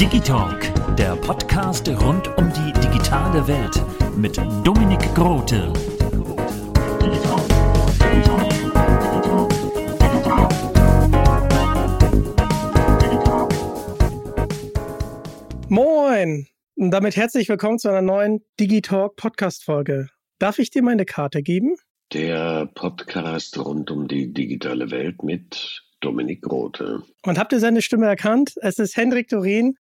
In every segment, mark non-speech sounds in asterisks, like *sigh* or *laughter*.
Digitalk, der Podcast rund um die digitale Welt mit Dominik Grote. Moin! Und damit herzlich willkommen zu einer neuen Digitalk Podcast Folge. Darf ich dir meine Karte geben? Der Podcast rund um die digitale Welt mit Dominik Grote. Und habt ihr seine Stimme erkannt? Es ist Hendrik Dorin.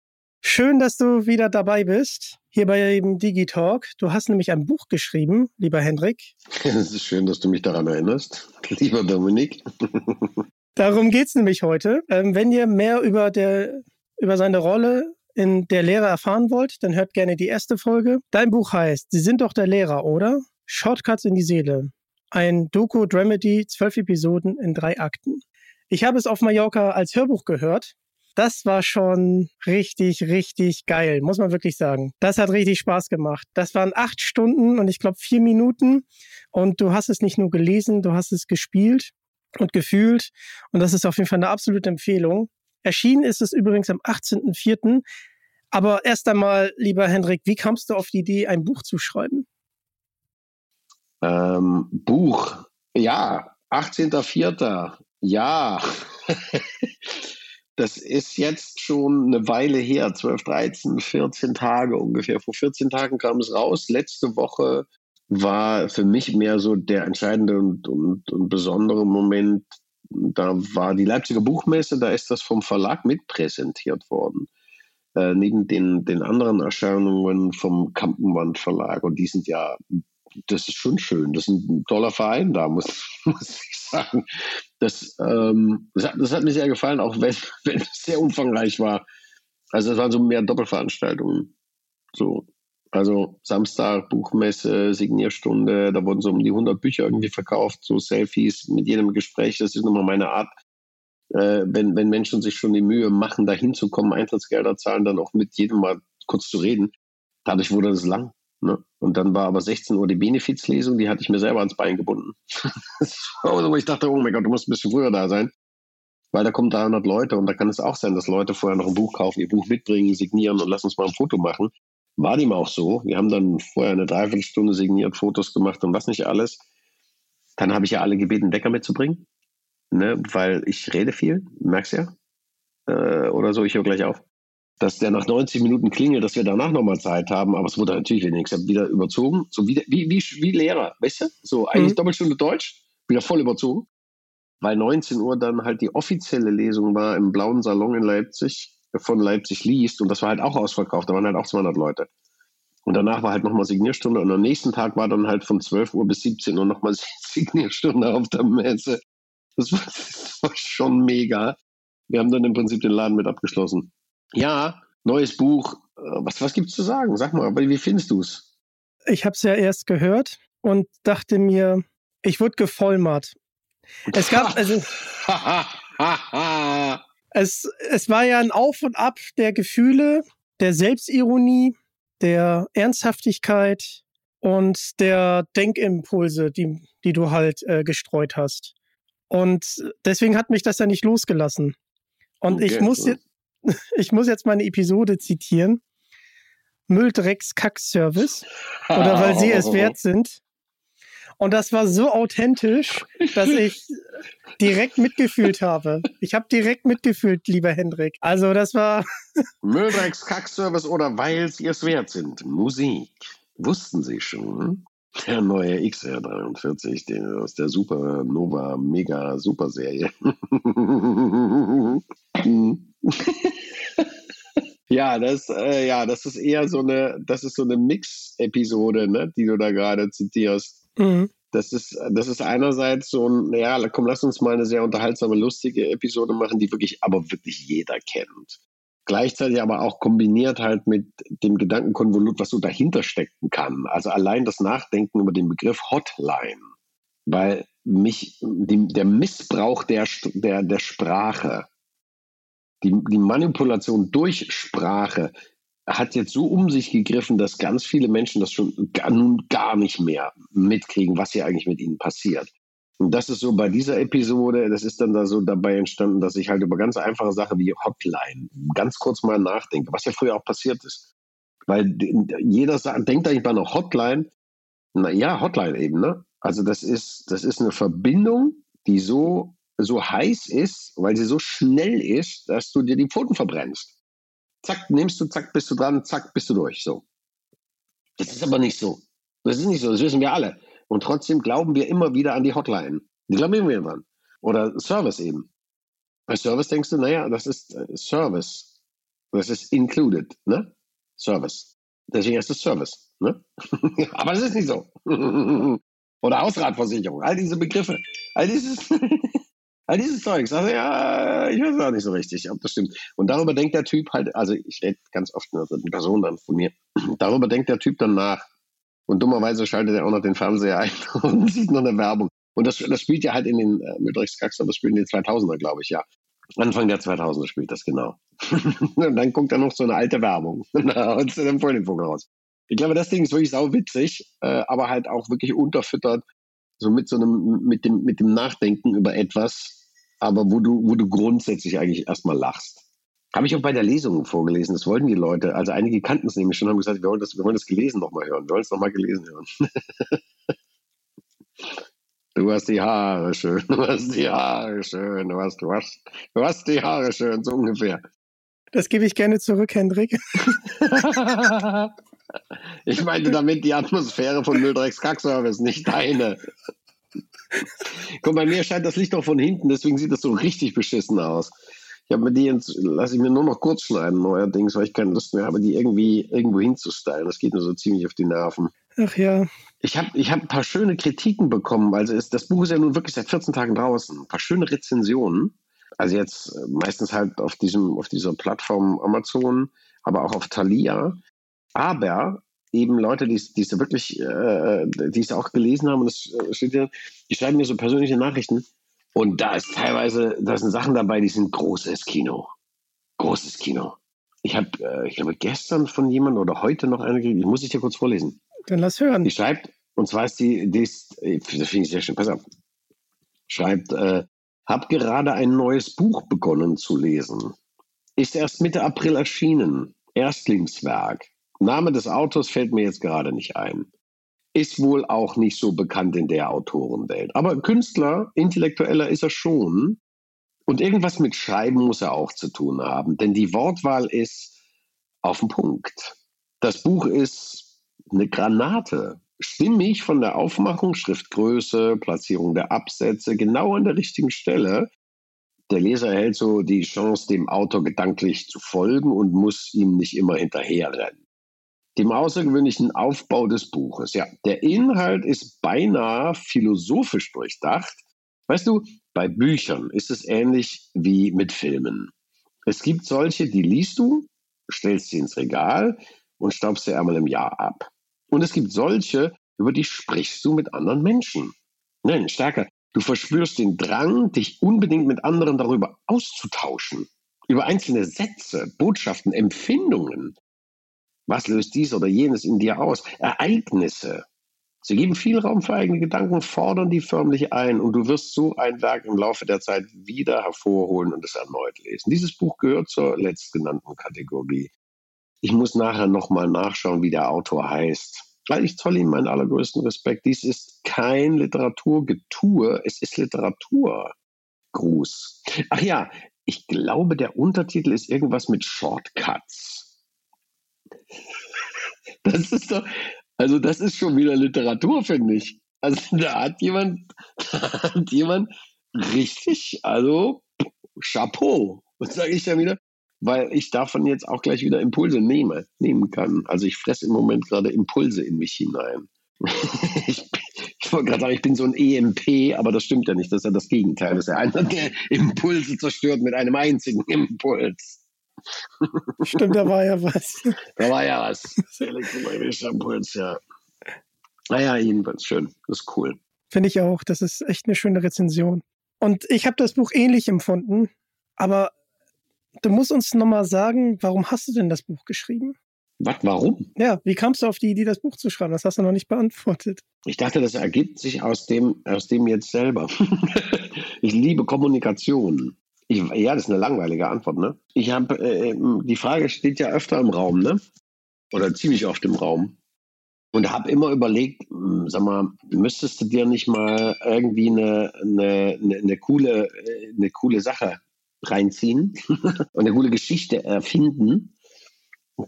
Schön, dass du wieder dabei bist, hier bei dem Digitalk. Du hast nämlich ein Buch geschrieben, lieber Hendrik. Es ist schön, dass du mich daran erinnerst, *laughs* lieber Dominik. *laughs* Darum geht's nämlich heute. Ähm, wenn ihr mehr über, der, über seine Rolle in der Lehre erfahren wollt, dann hört gerne die erste Folge. Dein Buch heißt Sie sind doch der Lehrer, oder? Shortcuts in die Seele. Ein Doku-Dramedy, zwölf Episoden in drei Akten. Ich habe es auf Mallorca als Hörbuch gehört. Das war schon richtig, richtig geil, muss man wirklich sagen. Das hat richtig Spaß gemacht. Das waren acht Stunden und ich glaube vier Minuten. Und du hast es nicht nur gelesen, du hast es gespielt und gefühlt. Und das ist auf jeden Fall eine absolute Empfehlung. Erschienen ist es übrigens am 18.04. Aber erst einmal, lieber Hendrik, wie kamst du auf die Idee, ein Buch zu schreiben? Ähm, Buch, ja, 18.04. Ja, *laughs* das ist jetzt schon eine Weile her, 12, 13, 14 Tage ungefähr. Vor 14 Tagen kam es raus. Letzte Woche war für mich mehr so der entscheidende und, und, und besondere Moment. Da war die Leipziger Buchmesse, da ist das vom Verlag mitpräsentiert worden. Äh, neben den, den anderen Erscheinungen vom Kampenwand Verlag. Und die sind ja das ist schon schön. Das ist ein toller Verein da, muss, *laughs* muss ich sagen. Das, ähm, das, hat, das hat mir sehr gefallen, auch wenn, *laughs* wenn es sehr umfangreich war. Also es waren so mehr Doppelveranstaltungen. So. Also Samstag, Buchmesse, Signierstunde, da wurden so um die 100 Bücher irgendwie verkauft, so Selfies mit jedem Gespräch. Das ist nochmal meine Art, äh, wenn, wenn Menschen sich schon die Mühe machen, da hinzukommen, Eintrittsgelder zahlen, dann auch mit jedem mal kurz zu reden. Dadurch wurde das lang. Ne? Und dann war aber 16 Uhr die Benefizlesung, die hatte ich mir selber ans Bein gebunden. *laughs* also, ich dachte, oh mein Gott, du musst ein bisschen früher da sein. Weil da kommen 300 Leute und da kann es auch sein, dass Leute vorher noch ein Buch kaufen, ihr Buch mitbringen, signieren und lass uns mal ein Foto machen. War dem auch so. Wir haben dann vorher eine Dreiviertelstunde signiert, Fotos gemacht und was nicht alles. Dann habe ich ja alle gebeten, Decker mitzubringen, ne? weil ich rede viel, merkst ja. Äh, oder so, ich höre gleich auf dass der nach 90 Minuten klingelt, dass wir danach nochmal Zeit haben, aber es wurde natürlich wenigstens wieder überzogen, so wie, wie, wie, wie Lehrer, weißt du? So eigentlich mhm. Doppelstunde Deutsch, wieder voll überzogen, weil 19 Uhr dann halt die offizielle Lesung war im blauen Salon in Leipzig, von Leipzig liest und das war halt auch ausverkauft, da waren halt auch 200 Leute. Und danach war halt nochmal Signierstunde und am nächsten Tag war dann halt von 12 Uhr bis 17 Uhr nochmal *laughs* Signierstunde auf der Messe. Das war, das war schon mega. Wir haben dann im Prinzip den Laden mit abgeschlossen. Ja, neues Buch. Äh, was, was es zu sagen? Sag mal, wie findest du es? Ich habe es ja erst gehört und dachte mir, ich wurde gevollmart. Es gab, also. *laughs* es, es war ja ein Auf und Ab der Gefühle, der Selbstironie, der Ernsthaftigkeit und der Denkimpulse, die, die du halt äh, gestreut hast. Und deswegen hat mich das ja nicht losgelassen. Und okay. ich muss jetzt, *laughs* ich muss jetzt mal eine Episode zitieren. Mülldrecks Kack-Service. Oder weil sie es *laughs* wert sind. Und das war so authentisch, dass ich direkt mitgefühlt habe. Ich habe direkt mitgefühlt, lieber Hendrik. Also das war... *laughs* Müllbrecks Kackservice oder weil sie es wert sind. Musik. Wussten Sie schon? Der neue XR43, den aus der Supernova Mega Super Serie. *laughs* ja, das, äh, ja, das ist eher so eine, das ist so eine Mix-Episode, ne, die du da gerade zitierst. Mhm. Das ist, das ist einerseits so ein, ja, komm, lass uns mal eine sehr unterhaltsame, lustige Episode machen, die wirklich, aber wirklich jeder kennt gleichzeitig aber auch kombiniert halt mit dem Gedankenkonvolut, was so dahinter stecken kann. Also allein das Nachdenken über den Begriff Hotline, weil mich die, der Missbrauch der, der, der Sprache, die, die Manipulation durch Sprache hat jetzt so um sich gegriffen, dass ganz viele Menschen das schon gar, nun gar nicht mehr mitkriegen, was hier eigentlich mit ihnen passiert. Und das ist so bei dieser Episode, das ist dann da so dabei entstanden, dass ich halt über ganz einfache Sachen wie Hotline ganz kurz mal nachdenke, was ja früher auch passiert ist. Weil jeder sagt, denkt eigentlich bei einer Hotline, na ja, Hotline eben, ne? Also das ist, das ist eine Verbindung, die so, so heiß ist, weil sie so schnell ist, dass du dir die Pfoten verbrennst. Zack, nimmst du, zack, bist du dran, zack, bist du durch. So. Das ist aber nicht so. Das ist nicht so, das wissen wir alle. Und trotzdem glauben wir immer wieder an die Hotline. Die glauben wieder dran. Oder Service eben. Bei Service denkst du, naja, das ist äh, Service. Das ist included, ne? Service. Deswegen ist es Service, ne? *laughs* Aber es ist nicht so. *laughs* Oder Hausratversicherung. All diese Begriffe. All dieses, *laughs* all dieses Zeugs. Also ja, ich weiß auch nicht so richtig, ob das stimmt. Und darüber denkt der Typ halt, also ich rede ganz oft mit einer Person dann von mir, *clears throat* darüber denkt der Typ dann nach. Und dummerweise schaltet er auch noch den Fernseher ein *laughs* und sieht noch eine Werbung. Und das, das spielt ja halt in den, äh, mit Rex das spielt in den 2000er, glaube ich, ja. Anfang der 2000er spielt das genau. *laughs* und dann guckt er noch so eine alte Werbung und dann voll den Vogel raus. Ich glaube, das Ding ist wirklich sau witzig, äh, aber halt auch wirklich unterfüttert, so mit so einem, mit dem, mit dem Nachdenken über etwas, aber wo du, wo du grundsätzlich eigentlich erstmal lachst. Habe ich auch bei der Lesung vorgelesen. Das wollten die Leute. Also einige kannten es nämlich schon, haben gesagt, wir wollen das, wir wollen das gelesen nochmal hören. Wir wollen es nochmal gelesen hören. *laughs* du hast die Haare schön, du hast die Haare schön, du hast, du hast, du hast die Haare schön, so ungefähr. Das gebe ich gerne zurück, Hendrik. *laughs* ich meinte damit die Atmosphäre von Müldrecks Kackservice, nicht deine. Guck, bei mir scheint das Licht auch von hinten, deswegen sieht das so richtig beschissen aus. Ich habe mir die jetzt, lasse ich mir nur noch kurz schneiden neuerdings, weil ich keine Lust mehr habe, die irgendwie irgendwo hinzustylen. Das geht mir so ziemlich auf die Nerven. Ach ja. Ich habe ich hab ein paar schöne Kritiken bekommen. Also ist, das Buch ist ja nun wirklich seit 14 Tagen draußen. Ein paar schöne Rezensionen. Also jetzt äh, meistens halt auf diesem, auf dieser Plattform Amazon, aber auch auf Thalia. Aber eben Leute, die es wirklich, äh, die es auch gelesen haben, und das äh, steht ja, die schreiben mir so persönliche Nachrichten. Und da ist teilweise, da sind Sachen dabei, die sind großes Kino. Großes Kino. Ich habe, äh, ich glaube, gestern von jemandem oder heute noch eine gekriegt, ich muss ich dir kurz vorlesen. Dann lass hören. Die schreibt, und zwar ist die, die ist, äh, das finde ich sehr schön, pass auf. Schreibt, äh, hab gerade ein neues Buch begonnen zu lesen. Ist erst Mitte April erschienen. Erstlingswerk. Name des Autors fällt mir jetzt gerade nicht ein ist wohl auch nicht so bekannt in der Autorenwelt. Aber Künstler, Intellektueller ist er schon. Und irgendwas mit Schreiben muss er auch zu tun haben, denn die Wortwahl ist auf den Punkt. Das Buch ist eine Granate. Stimmig von der Aufmachung, Schriftgröße, Platzierung der Absätze, genau an der richtigen Stelle. Der Leser erhält so die Chance, dem Autor gedanklich zu folgen und muss ihm nicht immer hinterherrennen dem außergewöhnlichen Aufbau des Buches. Ja, der Inhalt ist beinahe philosophisch durchdacht. Weißt du, bei Büchern ist es ähnlich wie mit Filmen. Es gibt solche, die liest du, stellst sie ins Regal und staubst sie einmal im Jahr ab. Und es gibt solche, über die sprichst du mit anderen Menschen. Nein, stärker. Du verspürst den Drang, dich unbedingt mit anderen darüber auszutauschen. Über einzelne Sätze, Botschaften, Empfindungen. Was löst dies oder jenes in dir aus? Ereignisse. Sie geben viel Raum für eigene Gedanken, fordern die förmlich ein und du wirst so ein Werk im Laufe der Zeit wieder hervorholen und es erneut lesen. Dieses Buch gehört zur letztgenannten Kategorie. Ich muss nachher nochmal nachschauen, wie der Autor heißt. ich zolle ihm meinen allergrößten Respekt. Dies ist kein Literaturgetue, es ist Literaturgruß. Ach ja, ich glaube, der Untertitel ist irgendwas mit Shortcuts. *laughs* Das ist doch, also das ist schon wieder Literatur, finde ich. Also *laughs* da hat jemand, *laughs* da hat jemand richtig, also Chapeau, sage ich da wieder? Weil ich davon jetzt auch gleich wieder Impulse nehme, nehmen kann. Also ich fresse im Moment gerade Impulse in mich hinein. ich, ich wollte gerade sagen, ich bin so ein EMP, aber das stimmt ja nicht. Das ist ja das Gegenteil. Das ist ja einer, der Impulse zerstört mit einem einzigen Impuls. Stimmt, da war ja was. Da war ja was. Elektromagnetischer Impuls, ja. Naja, jedenfalls schön. Das ist cool. Finde ich auch. Das ist echt eine schöne Rezension. Und ich habe das Buch ähnlich empfunden, aber du musst uns nochmal sagen, warum hast du denn das Buch geschrieben? Was, warum? Ja, wie kamst du auf die Idee, das Buch zu schreiben? Das hast du noch nicht beantwortet. Ich dachte, das ergibt sich aus dem, aus dem jetzt selber. *laughs* ich liebe Kommunikation. Ich, ja, das ist eine langweilige Antwort, ne? Ich habe, äh, die Frage steht ja öfter im Raum, ne? Oder ziemlich oft im Raum. Und habe immer überlegt, hm, sag mal, müsstest du dir nicht mal irgendwie eine, eine, eine, eine coole, äh, eine coole Sache reinziehen *laughs* und eine coole Geschichte erfinden,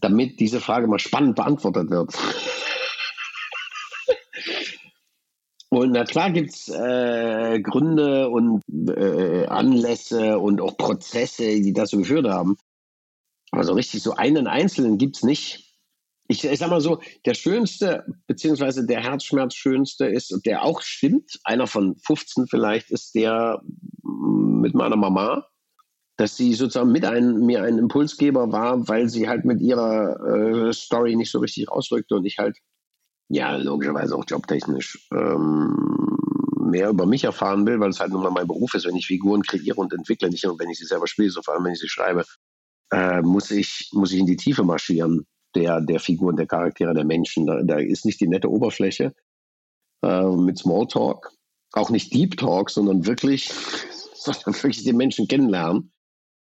damit diese Frage mal spannend beantwortet wird. Und na klar gibt es äh, Gründe und äh, Anlässe und auch Prozesse, die dazu geführt haben. Aber so richtig so einen Einzelnen gibt es nicht. Ich, ich sag mal so, der schönste, beziehungsweise der Herzschmerzschönste ist, und der auch stimmt, einer von 15 vielleicht, ist der mit meiner Mama dass sie sozusagen mit ein, mir ein Impulsgeber war, weil sie halt mit ihrer äh, Story nicht so richtig ausdrückte und ich halt, ja, logischerweise auch jobtechnisch ähm, mehr über mich erfahren will, weil es halt nun mal mein Beruf ist, wenn ich Figuren kreiere und entwickle, nicht nur wenn ich sie selber spiele, sondern vor allem wenn ich sie schreibe, äh, muss, ich, muss ich in die Tiefe marschieren der, der Figuren, der Charaktere, der Menschen. Da, da ist nicht die nette Oberfläche äh, mit Smalltalk, auch nicht Deep Talk, sondern wirklich, *laughs* sondern wirklich den Menschen kennenlernen.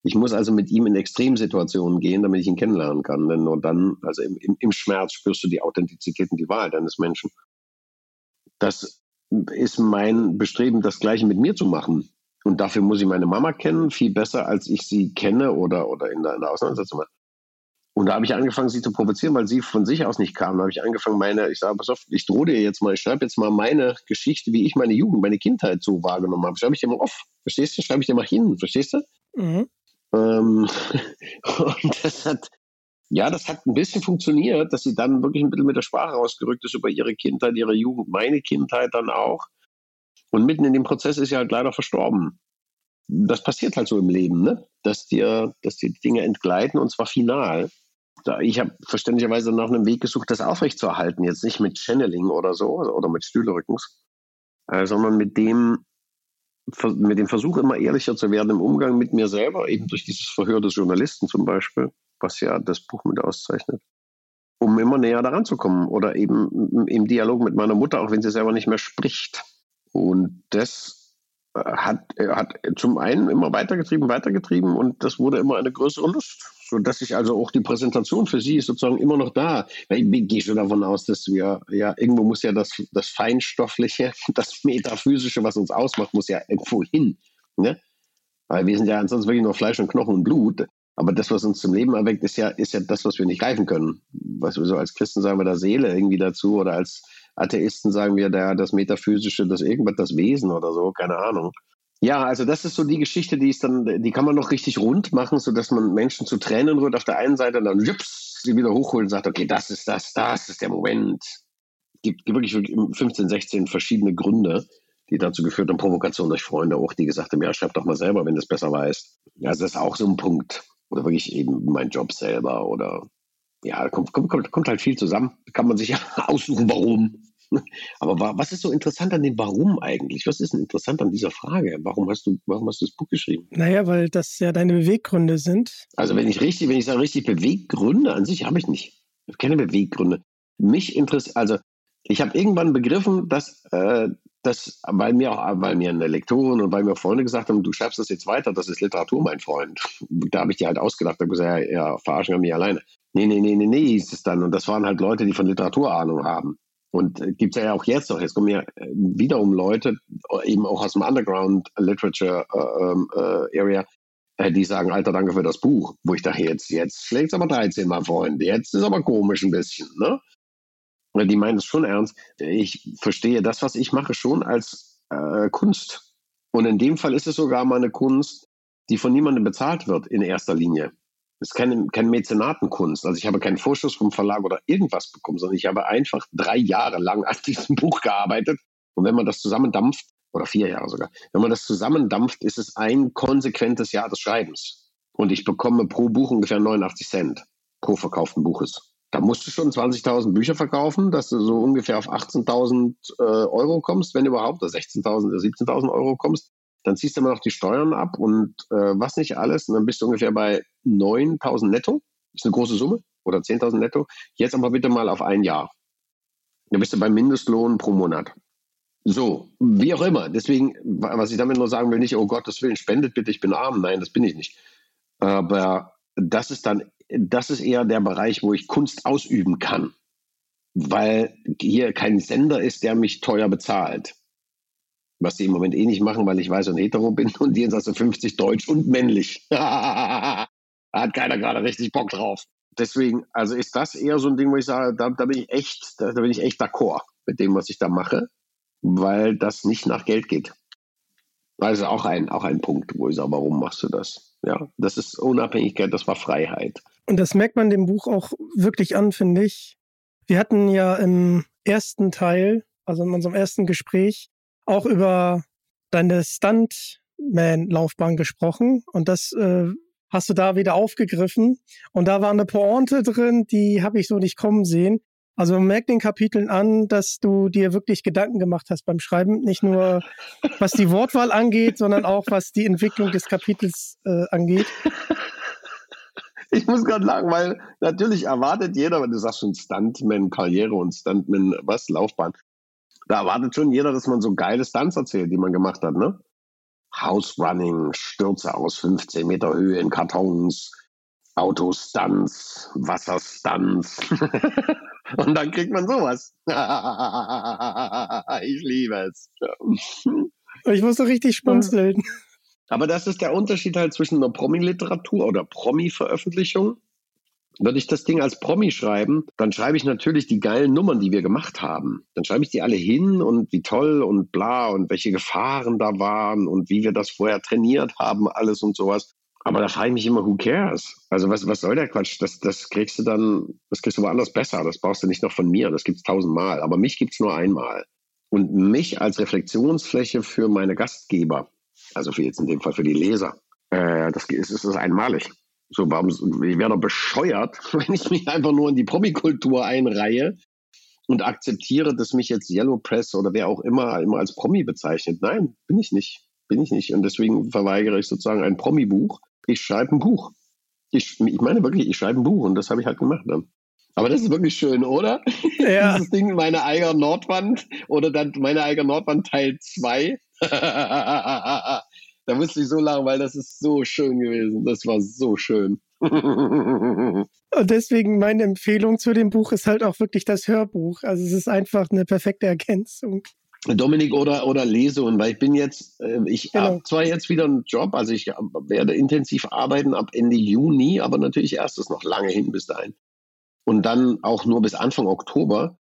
Ich muss also mit ihm in Extremsituationen gehen, damit ich ihn kennenlernen kann. Denn nur dann, also im, im, im Schmerz spürst du die Authentizität und die Wahrheit eines Menschen. Das ist mein Bestreben, das Gleiche mit mir zu machen. Und dafür muss ich meine Mama kennen, viel besser, als ich sie kenne oder, oder in der, in der Auseinandersetzung. Und da habe ich angefangen, sie zu provozieren, weil sie von sich aus nicht kam. Da habe ich angefangen, meine, ich sage, pass auf, ich drohe dir jetzt mal, ich schreibe jetzt mal meine Geschichte, wie ich meine Jugend, meine Kindheit so wahrgenommen habe. Schreibe ich dir mal auf. Verstehst du? Schreibe ich dir mal hin. Verstehst du? Mhm. Ähm, *laughs* und das hat, ja, das hat ein bisschen funktioniert, dass sie dann wirklich ein bisschen mit der Sprache rausgerückt ist über ihre Kindheit, ihre Jugend, meine Kindheit dann auch. Und mitten in dem Prozess ist sie halt leider verstorben. Das passiert halt so im Leben, ne? dass dir, dass dir Dinge entgleiten und zwar final. Ich habe verständlicherweise nach einem Weg gesucht, das aufrechtzuerhalten. Jetzt nicht mit Channeling oder so oder mit Stühlerückens, äh, sondern mit dem, mit dem Versuch, immer ehrlicher zu werden im Umgang mit mir selber, eben durch dieses Verhör des Journalisten zum Beispiel, was ja das Buch mit auszeichnet, um immer näher daran zu kommen oder eben im Dialog mit meiner Mutter, auch wenn sie selber nicht mehr spricht. Und das äh, hat, hat zum einen immer weitergetrieben, weitergetrieben und das wurde immer eine größere Lust sodass ich also auch die Präsentation für sie ist sozusagen immer noch da. Ich gehe schon davon aus, dass wir, ja, irgendwo muss ja das, das Feinstoffliche, *laughs* das Metaphysische, was uns ausmacht, muss ja irgendwo hin. Ne? Weil wir sind ja ansonsten wirklich nur Fleisch und Knochen und Blut. Aber das, was uns zum Leben erweckt, ist ja, ist ja das, was wir nicht greifen können. Was wir so als Christen sagen wir da Seele irgendwie dazu oder als Atheisten sagen wir da das Metaphysische, das irgendwas, das Wesen oder so, keine Ahnung. Ja, also das ist so die Geschichte, die ist dann, die kann man noch richtig rund machen, sodass man Menschen zu Tränen rührt auf der einen Seite und dann jups, sie wieder hochholt und sagt, okay, das ist das, das ist der Moment. Es gibt wirklich 15, 16 verschiedene Gründe, die dazu geführt haben, Provokation durch Freunde auch, die gesagt haben, ja, schreib doch mal selber, wenn du es besser weißt. Also das ist auch so ein Punkt. Oder wirklich eben mein Job selber oder ja, kommt, kommt, kommt halt viel zusammen. Kann man sich ja *laughs* aussuchen, warum. *laughs* Aber was ist so interessant an dem Warum eigentlich? Was ist denn interessant an dieser Frage? Warum hast du, warum hast du das Buch geschrieben? Naja, weil das ja deine Beweggründe sind. Also wenn ich richtig, wenn ich sage richtig Beweggründe an sich habe ich nicht. Ich habe keine Beweggründe. Mich interessiert, also ich habe irgendwann begriffen, dass, äh, dass weil mir auch, weil mir eine Lektorin und weil mir Freunde gesagt haben, du schreibst das jetzt weiter, das ist Literatur, mein Freund. Da habe ich dir halt ausgedacht, habe gesagt, ja, ja verarschen wir mich alleine. Nee, nee, nee, nee, nee, hieß es dann. Und das waren halt Leute, die von Literatur Ahnung haben. Und äh, gibt es ja auch jetzt noch. Jetzt kommen ja äh, wiederum Leute, äh, eben auch aus dem Underground Literature äh, ähm, äh, Area, äh, die sagen, Alter, danke für das Buch. Wo ich dachte, jetzt, jetzt schlägt es aber 13, mein Freund. Jetzt ist aber komisch ein bisschen, ne? Die meinen es schon ernst. Ich verstehe das, was ich mache, schon als Kunst. Und in dem Fall ist es sogar mal eine Kunst, die von niemandem bezahlt wird in erster Linie. Es ist keine, keine Mäzenatenkunst. Also ich habe keinen Vorschuss vom Verlag oder irgendwas bekommen, sondern ich habe einfach drei Jahre lang an diesem *laughs* Buch gearbeitet. Und wenn man das zusammendampft, oder vier Jahre sogar, wenn man das zusammendampft, ist es ein konsequentes Jahr des Schreibens. Und ich bekomme pro Buch ungefähr 89 Cent pro verkauften Buches. Da musst du schon 20.000 Bücher verkaufen, dass du so ungefähr auf 18.000 äh, Euro kommst, wenn überhaupt, oder 16.000 oder 17.000 Euro kommst dann ziehst du immer noch die Steuern ab und äh, was nicht alles. Und dann bist du ungefähr bei 9.000 netto. Ist eine große Summe. Oder 10.000 netto. Jetzt aber bitte mal auf ein Jahr. Dann bist du beim Mindestlohn pro Monat. So, wie auch immer. Deswegen, was ich damit nur sagen will, nicht, oh Gottes Willen, spendet bitte, ich bin arm. Nein, das bin ich nicht. Aber das ist dann, das ist eher der Bereich, wo ich Kunst ausüben kann. Weil hier kein Sender ist, der mich teuer bezahlt was die im Moment eh nicht machen, weil ich weiß und hetero bin und die also 50 deutsch und männlich. *laughs* da hat keiner gerade richtig Bock drauf. Deswegen, also ist das eher so ein Ding, wo ich sage, da, da bin ich echt, da, da bin ich echt d'accord mit dem, was ich da mache, weil das nicht nach Geld geht. Also auch ein, auch ein Punkt, wo ich sage, warum machst du das? Ja, das ist Unabhängigkeit, das war Freiheit. Und das merkt man dem Buch auch wirklich an, finde ich. Wir hatten ja im ersten Teil, also in unserem ersten Gespräch, auch über deine Stuntman-Laufbahn gesprochen und das äh, hast du da wieder aufgegriffen. Und da war eine Pointe drin, die habe ich so nicht kommen sehen. Also man merkt den Kapiteln an, dass du dir wirklich Gedanken gemacht hast beim Schreiben, nicht nur was die Wortwahl angeht, sondern auch was die Entwicklung des Kapitels äh, angeht. *laughs* Ich muss gerade lachen, weil natürlich erwartet jeder, wenn du sagst schon Stuntman-Karriere und Stuntman, was, Laufbahn, da erwartet schon jeder, dass man so geile Stunts erzählt, die man gemacht hat, ne? House Running, Stürze aus 15 Meter Höhe in Kartons, Autostunts, Wasserstunts. *laughs* Und dann kriegt man sowas. *laughs* ich liebe es. Ich muss so richtig schmunzeln. Aber das ist der Unterschied halt zwischen einer Promi-Literatur oder Promi-Veröffentlichung würde ich das Ding als Promi schreiben, dann schreibe ich natürlich die geilen Nummern, die wir gemacht haben. Dann schreibe ich die alle hin und wie toll und bla und welche Gefahren da waren und wie wir das vorher trainiert haben, alles und sowas. Aber da frage ich mich immer, who cares? Also was, was soll der Quatsch? Das, das kriegst du dann, das kriegst du woanders besser. Das brauchst du nicht noch von mir. Das gibt es tausendmal. Aber mich gibt es nur einmal. Und mich als Reflexionsfläche für meine Gastgeber, also für jetzt in dem Fall für die Leser, äh, das ist, ist das einmalig. So, warum, ich wäre doch bescheuert, *laughs* wenn ich mich einfach nur in die Promi-Kultur einreihe und akzeptiere, dass mich jetzt Yellow Press oder wer auch immer immer als Promi bezeichnet. Nein, bin ich nicht. Bin ich nicht. Und deswegen verweigere ich sozusagen ein Promi-Buch. Ich schreibe ein Buch. Ich, ich meine wirklich, ich schreibe ein Buch und das habe ich halt gemacht dann. Aber das ist wirklich schön, oder? Ja. *laughs* Dieses Ding, meine Eiger Nordwand oder dann meine Eiger Nordwand Teil 2. *laughs* Da musste ich so lachen, weil das ist so schön gewesen. Das war so schön. *laughs* Und deswegen meine Empfehlung zu dem Buch ist halt auch wirklich das Hörbuch. Also es ist einfach eine perfekte Ergänzung. Dominik oder, oder Lesungen, weil ich bin jetzt, äh, ich genau. habe zwar jetzt wieder einen Job, also ich werde intensiv arbeiten ab Ende Juni, aber natürlich erst ist noch lange hin bis dahin. Und dann auch nur bis Anfang Oktober.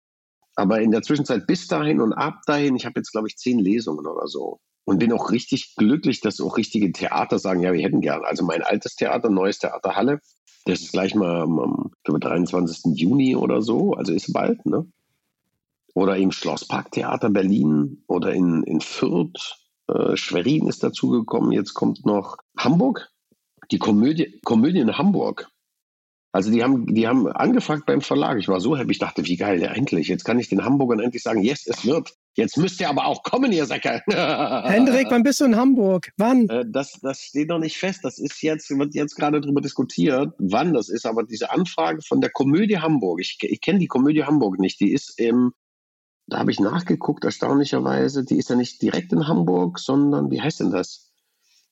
Aber in der Zwischenzeit bis dahin und ab dahin, ich habe jetzt, glaube ich, zehn Lesungen oder so und bin auch richtig glücklich, dass auch richtige Theater sagen, ja, wir hätten gern. Also mein altes Theater, neues Theater Halle, das ist gleich mal am, am 23. Juni oder so, also ist bald, ne? Oder im Schlossparktheater Berlin oder in, in Fürth. Äh, Schwerin ist dazugekommen. Jetzt kommt noch Hamburg. Die Komödie, Komödie in Hamburg. Also die haben, die haben angefragt beim Verlag. Ich war so happy, ich dachte, wie geil, ja, endlich. Jetzt kann ich den Hamburgern endlich sagen, yes, es wird. Jetzt müsst ihr aber auch kommen, ihr Säcke. *laughs* Hendrik, wann bist du in Hamburg? Wann? Äh, das, das steht noch nicht fest. Das ist jetzt, wird jetzt gerade darüber diskutiert, wann das ist. Aber diese Anfrage von der Komödie Hamburg, ich, ich kenne die Komödie Hamburg nicht. Die ist im, da habe ich nachgeguckt, erstaunlicherweise, die ist ja nicht direkt in Hamburg, sondern, wie heißt denn das?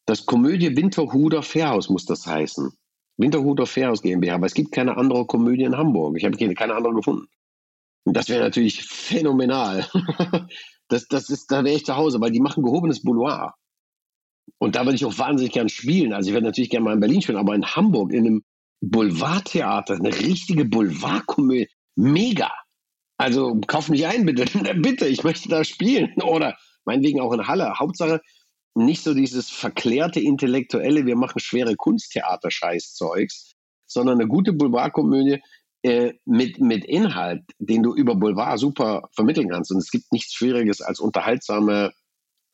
Das Komödie Winterhuder Fährhaus muss das heißen. Winterhuter Fairhaus GmbH, aber es gibt keine andere Komödie in Hamburg. Ich habe keine, keine andere gefunden. Das wäre natürlich phänomenal. *laughs* das, das ist, da wäre ich zu Hause, weil die machen gehobenes Bouloir. Und da würde ich auch wahnsinnig gern spielen. Also ich werde natürlich gerne mal in Berlin spielen, aber in Hamburg, in einem Boulevardtheater, eine richtige Boulevardkomödie, mega. Also kauf mich ein, bitte. *laughs* bitte, ich möchte da spielen. *laughs* Oder meinetwegen auch in Halle. Hauptsache nicht so dieses verklärte Intellektuelle, wir machen schwere Kunsttheater-Scheißzeugs, sondern eine gute Boulevardkomödie äh, mit, mit Inhalt, den du über Boulevard super vermitteln kannst. Und es gibt nichts Schwieriges als unterhaltsame,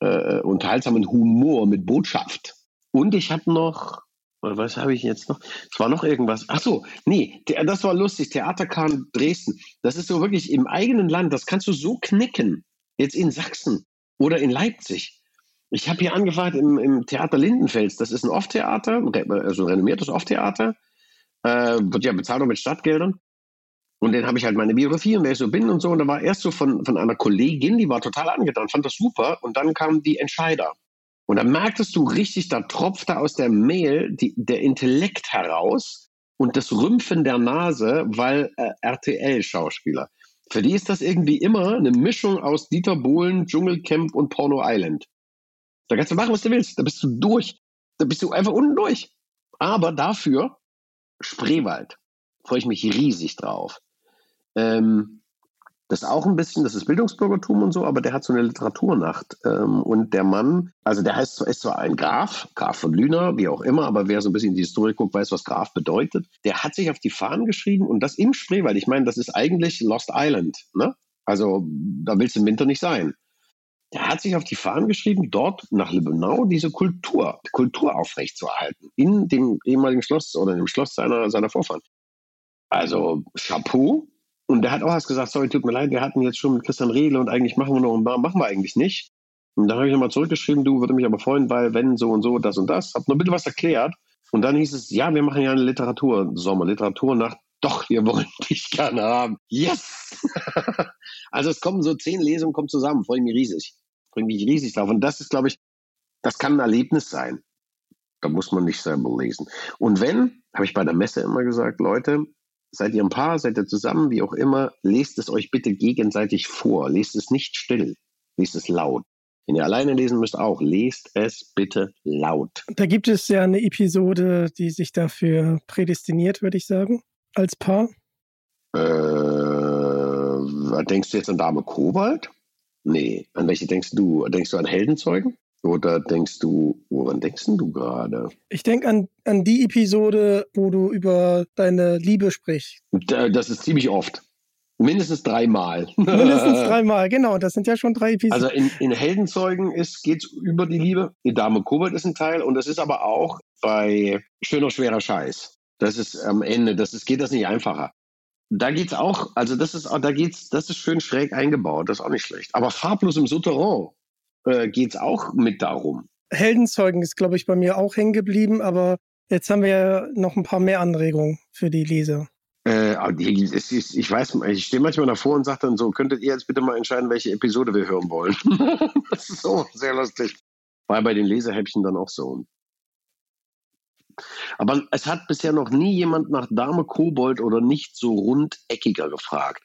äh, unterhaltsamen Humor mit Botschaft. Und ich habe noch, was habe ich jetzt noch? Es war noch irgendwas. Ach so, nee, das war lustig. Theaterkahn Dresden. Das ist so wirklich im eigenen Land. Das kannst du so knicken. Jetzt in Sachsen oder in Leipzig. Ich habe hier angefangen im, im, Theater Lindenfels. Das ist ein Off-Theater, also ein renommiertes Off-Theater. Äh, wird ja bezahlt auch mit Stadtgeldern. Und den habe ich halt meine Biografie und wer ich so bin und so. Und da war erst so von, von einer Kollegin, die war total angetan, fand das super. Und dann kamen die Entscheider. Und da merktest du richtig, da tropfte aus der Mail die, der Intellekt heraus und das Rümpfen der Nase, weil äh, RTL-Schauspieler. Für die ist das irgendwie immer eine Mischung aus Dieter Bohlen, Dschungelcamp und Porno Island. Da kannst du machen, was du willst. Da bist du durch. Da bist du einfach unten durch. Aber dafür Spreewald. Freue ich mich riesig drauf. Ähm, das ist auch ein bisschen, das ist Bildungsbürgertum und so, aber der hat so eine Literaturnacht. Ähm, und der Mann, also der heißt, ist zwar ein Graf, Graf von Lüner, wie auch immer, aber wer so ein bisschen in die Historie guckt, weiß, was Graf bedeutet. Der hat sich auf die Fahnen geschrieben und das im Spreewald. Ich meine, das ist eigentlich Lost Island. Ne? Also da willst du im Winter nicht sein. Der hat sich auf die Fahnen geschrieben, dort nach Liebenau diese Kultur, Kultur aufrechtzuerhalten. In dem ehemaligen Schloss oder dem Schloss seiner, seiner Vorfahren. Also Chapeau. Und der hat auch erst gesagt, sorry, tut mir leid, wir hatten jetzt schon mit Christian Rehle und eigentlich machen wir noch ein paar, machen wir eigentlich nicht. Und dann habe ich nochmal zurückgeschrieben, du würde mich aber freuen, weil wenn so und so, das und das. Hab nur bitte was erklärt. Und dann hieß es, ja, wir machen ja eine Literatursommer, Literaturnacht. Doch, wir wollen *laughs* dich gerne haben. Yes! *laughs* also es kommen so zehn Lesungen kommen zusammen, freue ich mich riesig. Freue mich riesig drauf. Und das ist, glaube ich, das kann ein Erlebnis sein. Da muss man nicht selber lesen. Und wenn, habe ich bei der Messe immer gesagt, Leute, seid ihr ein Paar, seid ihr zusammen, wie auch immer, lest es euch bitte gegenseitig vor. Lest es nicht still, lest es laut. Wenn ihr alleine lesen müsst, auch lest es bitte laut. Da gibt es ja eine Episode, die sich dafür prädestiniert, würde ich sagen, als Paar. Äh, denkst du jetzt an Dame Kobalt? Nee. An welche denkst du? Denkst du an Heldenzeugen? Oder denkst du, woran denkst du gerade? Ich denke an, an die Episode, wo du über deine Liebe sprichst. Das ist ziemlich oft. Mindestens dreimal. *laughs* Mindestens dreimal, genau. Das sind ja schon drei Episoden. Also in, in Heldenzeugen geht es über die Liebe. Die Dame Kobold ist ein Teil und das ist aber auch bei Schöner, schwerer Scheiß. Das ist am Ende, das ist, geht das nicht einfacher. Da geht es auch, also das ist, da geht's, das ist schön schräg eingebaut, das ist auch nicht schlecht. Aber farblos im Souterrain, äh, geht es auch mit darum. Heldenzeugen ist, glaube ich, bei mir auch hängen geblieben, aber jetzt haben wir ja noch ein paar mehr Anregungen für die Leser. Äh, ich weiß, ich stehe manchmal davor und sage dann so, könntet ihr jetzt bitte mal entscheiden, welche Episode wir hören wollen. *laughs* das ist so sehr lustig. War bei den Leserhäppchen dann auch so. Aber es hat bisher noch nie jemand nach Dame Kobold oder nicht so rundeckiger gefragt.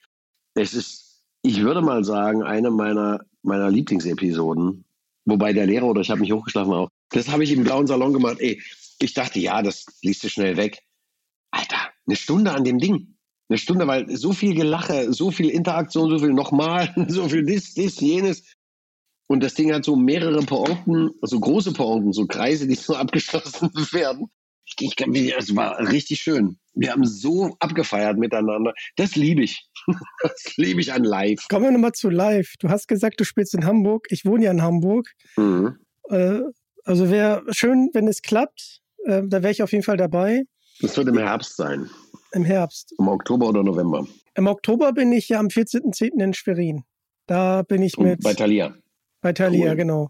Es ist, ich würde mal sagen, eine meiner meiner Lieblingsepisoden. Wobei der Lehrer oder ich habe mich hochgeschlafen auch. Das habe ich im blauen Salon gemacht. Ey, ich dachte, ja, das liest du schnell weg. Alter, eine Stunde an dem Ding. Eine Stunde, weil so viel Gelache, so viel Interaktion, so viel nochmal, *laughs* so viel dies, dies, jenes. Und das Ding hat so mehrere Pointen, so große Pointen, so Kreise, die so *laughs* abgeschlossen werden. Ich, ich, es war richtig schön. Wir haben so abgefeiert miteinander. Das liebe ich. *laughs* Das liebe ich an live. Kommen wir nochmal zu live. Du hast gesagt, du spielst in Hamburg. Ich wohne ja in Hamburg. Mhm. Äh, also wäre schön, wenn es klappt. Äh, da wäre ich auf jeden Fall dabei. Das wird im Herbst sein. Im Herbst. Im Oktober oder November. Im Oktober bin ich ja am 14.10. in Schwerin. Da bin ich mit. Und bei Thalia. Bei Thalia, cool. genau.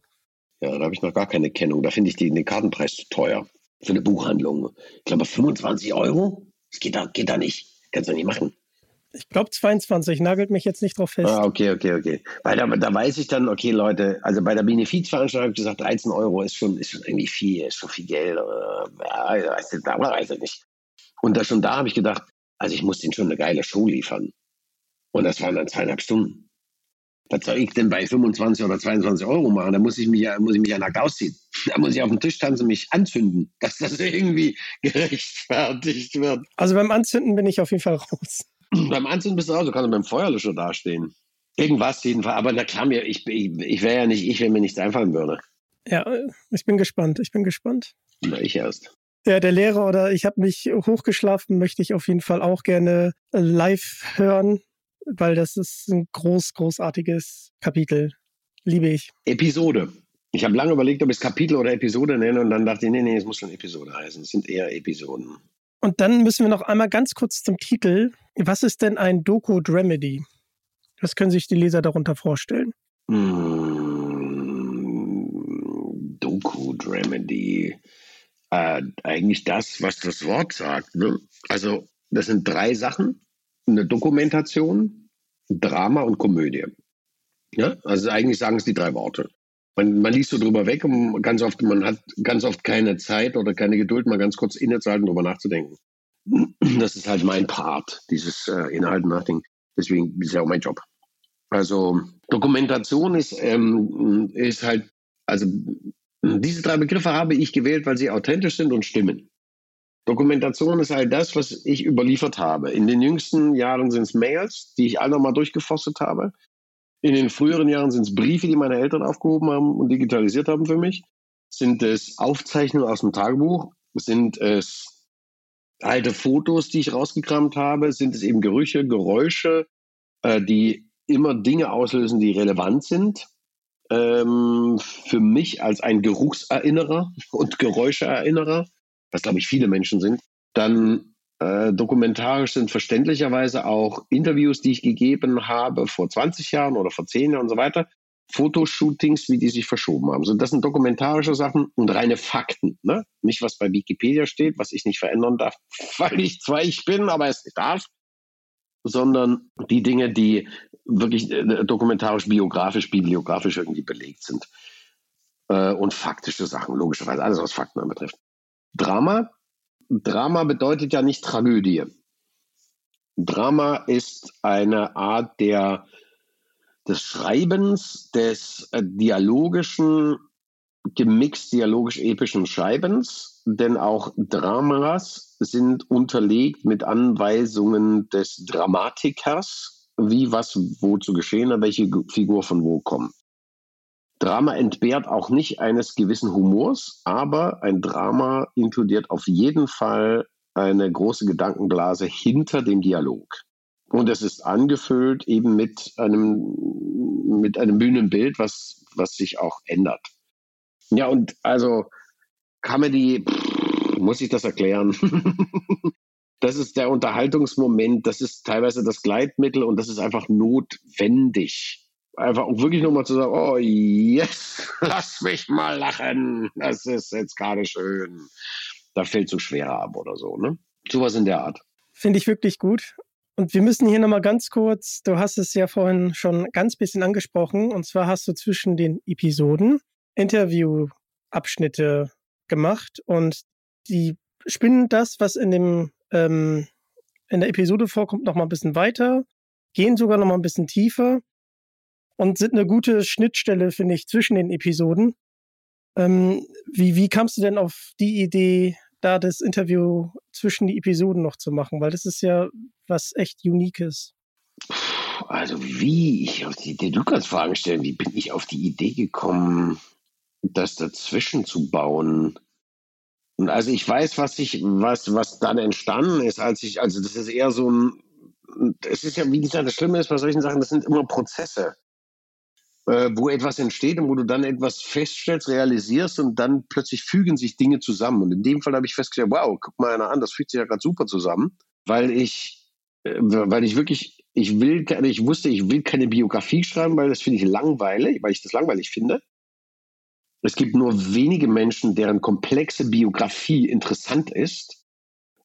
Ja, da habe ich noch gar keine Kennung. Da finde ich den Kartenpreis zu teuer. Für eine Buchhandlung. Ich glaube 25 Euro. Das geht da, geht da nicht. Kannst du nicht machen. Ich glaube 22, nagelt mich jetzt nicht drauf fest. Ah, okay, okay, okay. Weil da, da weiß ich dann, okay, Leute, also bei der Benefizveranstaltung habe ich gesagt, 13 Euro ist schon, ist schon irgendwie viel, ist schon viel Geld. Ja, weiß ich, weiß ich nicht. Und da schon da habe ich gedacht, also ich muss denen schon eine geile Show liefern. Und das waren dann zweieinhalb Stunden. Was soll ich denn bei 25 oder 22 Euro machen? Da muss ich mich ja, muss ich mich ja nackt ausziehen. Da muss ich auf den Tisch tanzen und mich anzünden, *laughs* dass das irgendwie gerechtfertigt wird. Also beim Anzünden bin ich auf jeden Fall raus. beim Anzünden bist du raus, du kannst beim Feuerlöscher dastehen. Irgendwas jedenfalls. Aber na klar, mir, ich, ich, ich wäre ja nicht ich, wenn mir nichts einfallen würde. Ja, ich bin gespannt. Ich bin gespannt. Na, ich erst. Ja, der Lehrer oder ich habe mich hochgeschlafen, möchte ich auf jeden Fall auch gerne live hören, weil das ist ein groß, großartiges Kapitel. Liebe ich. Episode. Ich habe lange überlegt, ob ich es Kapitel oder Episode nenne und dann dachte ich, nee, nee, es muss schon Episode heißen. Es sind eher Episoden. Und dann müssen wir noch einmal ganz kurz zum Titel. Was ist denn ein Doku-Dramedy? Was können sich die Leser darunter vorstellen? Mm, Doku-Dramedy. Äh, eigentlich das, was das Wort sagt. Ne? Also, das sind drei Sachen: eine Dokumentation, Drama und Komödie. Ja? Also, eigentlich sagen es die drei Worte. Man, man liest so drüber weg und ganz oft, man hat ganz oft keine Zeit oder keine Geduld, mal ganz kurz innezuhalten, drüber nachzudenken. Das ist halt mein Part, dieses äh, Inhalten nachdenken. Deswegen ist ja auch mein Job. Also Dokumentation ist, ähm, ist halt, also diese drei Begriffe habe ich gewählt, weil sie authentisch sind und stimmen. Dokumentation ist halt das, was ich überliefert habe. In den jüngsten Jahren sind es Mails, die ich alle nochmal durchgeforstet habe. In den früheren Jahren sind es Briefe, die meine Eltern aufgehoben haben und digitalisiert haben für mich. Sind es Aufzeichnungen aus dem Tagebuch? Sind es alte Fotos, die ich rausgekramt habe? Sind es eben Gerüche, Geräusche, äh, die immer Dinge auslösen, die relevant sind? Ähm, für mich als ein Geruchserinnerer und Geräuscheerinnerer, was glaube ich viele Menschen sind, dann äh, dokumentarisch sind verständlicherweise auch Interviews, die ich gegeben habe vor 20 Jahren oder vor 10 Jahren und so weiter. Fotoshootings, wie die sich verschoben haben. So, das sind dokumentarische Sachen und reine Fakten. Ne? Nicht, was bei Wikipedia steht, was ich nicht verändern darf, *laughs* weil ich zwar ich bin, aber es nicht darf, sondern die Dinge, die wirklich äh, dokumentarisch, biografisch, bibliografisch irgendwie belegt sind. Äh, und faktische Sachen, logischerweise, alles, was Fakten anbetrifft. Drama. Drama bedeutet ja nicht Tragödie. Drama ist eine Art der, des Schreibens, des äh, dialogischen, gemixt dialogisch-epischen Schreibens, denn auch Dramas sind unterlegt mit Anweisungen des Dramatikers, wie was wo zu geschehen, welche Figur von wo kommt. Drama entbehrt auch nicht eines gewissen Humors, aber ein Drama inkludiert auf jeden Fall eine große Gedankenblase hinter dem Dialog. Und es ist angefüllt eben mit einem, mit einem Bühnenbild, was, was sich auch ändert. Ja, und also Comedy, pff, muss ich das erklären? *laughs* das ist der Unterhaltungsmoment, das ist teilweise das Gleitmittel und das ist einfach notwendig einfach auch wirklich nochmal zu sagen, oh yes, *laughs* lass mich mal lachen, das ist jetzt gerade schön. Da fällt so schwerer ab oder so, ne? Sowas in der Art. Finde ich wirklich gut. Und wir müssen hier nochmal ganz kurz, du hast es ja vorhin schon ganz bisschen angesprochen, und zwar hast du zwischen den Episoden Interviewabschnitte gemacht und die spinnen das, was in dem ähm, in der Episode vorkommt, nochmal ein bisschen weiter, gehen sogar nochmal ein bisschen tiefer und sind eine gute Schnittstelle, finde ich, zwischen den Episoden. Ähm, wie, wie kamst du denn auf die Idee, da das Interview zwischen die Episoden noch zu machen? Weil das ist ja was echt Uniques. Also wie ich auf die Idee, du kannst Fragen stellen, wie bin ich auf die Idee gekommen, das dazwischen zu bauen? Und also ich weiß, was ich, was, was dann entstanden ist, als ich, also das ist eher so ein, es ist ja, wie gesagt, das Schlimme ist bei solchen Sachen, das sind immer Prozesse äh, wo etwas entsteht und wo du dann etwas feststellst, realisierst und dann plötzlich fügen sich Dinge zusammen. Und in dem Fall habe ich festgestellt, wow, guck mal einer an, das fügt sich ja gerade super zusammen, weil ich, äh, weil ich wirklich, ich will, ich wusste, ich will keine Biografie schreiben, weil das finde ich langweilig, weil ich das langweilig finde. Es gibt nur wenige Menschen, deren komplexe Biografie interessant ist.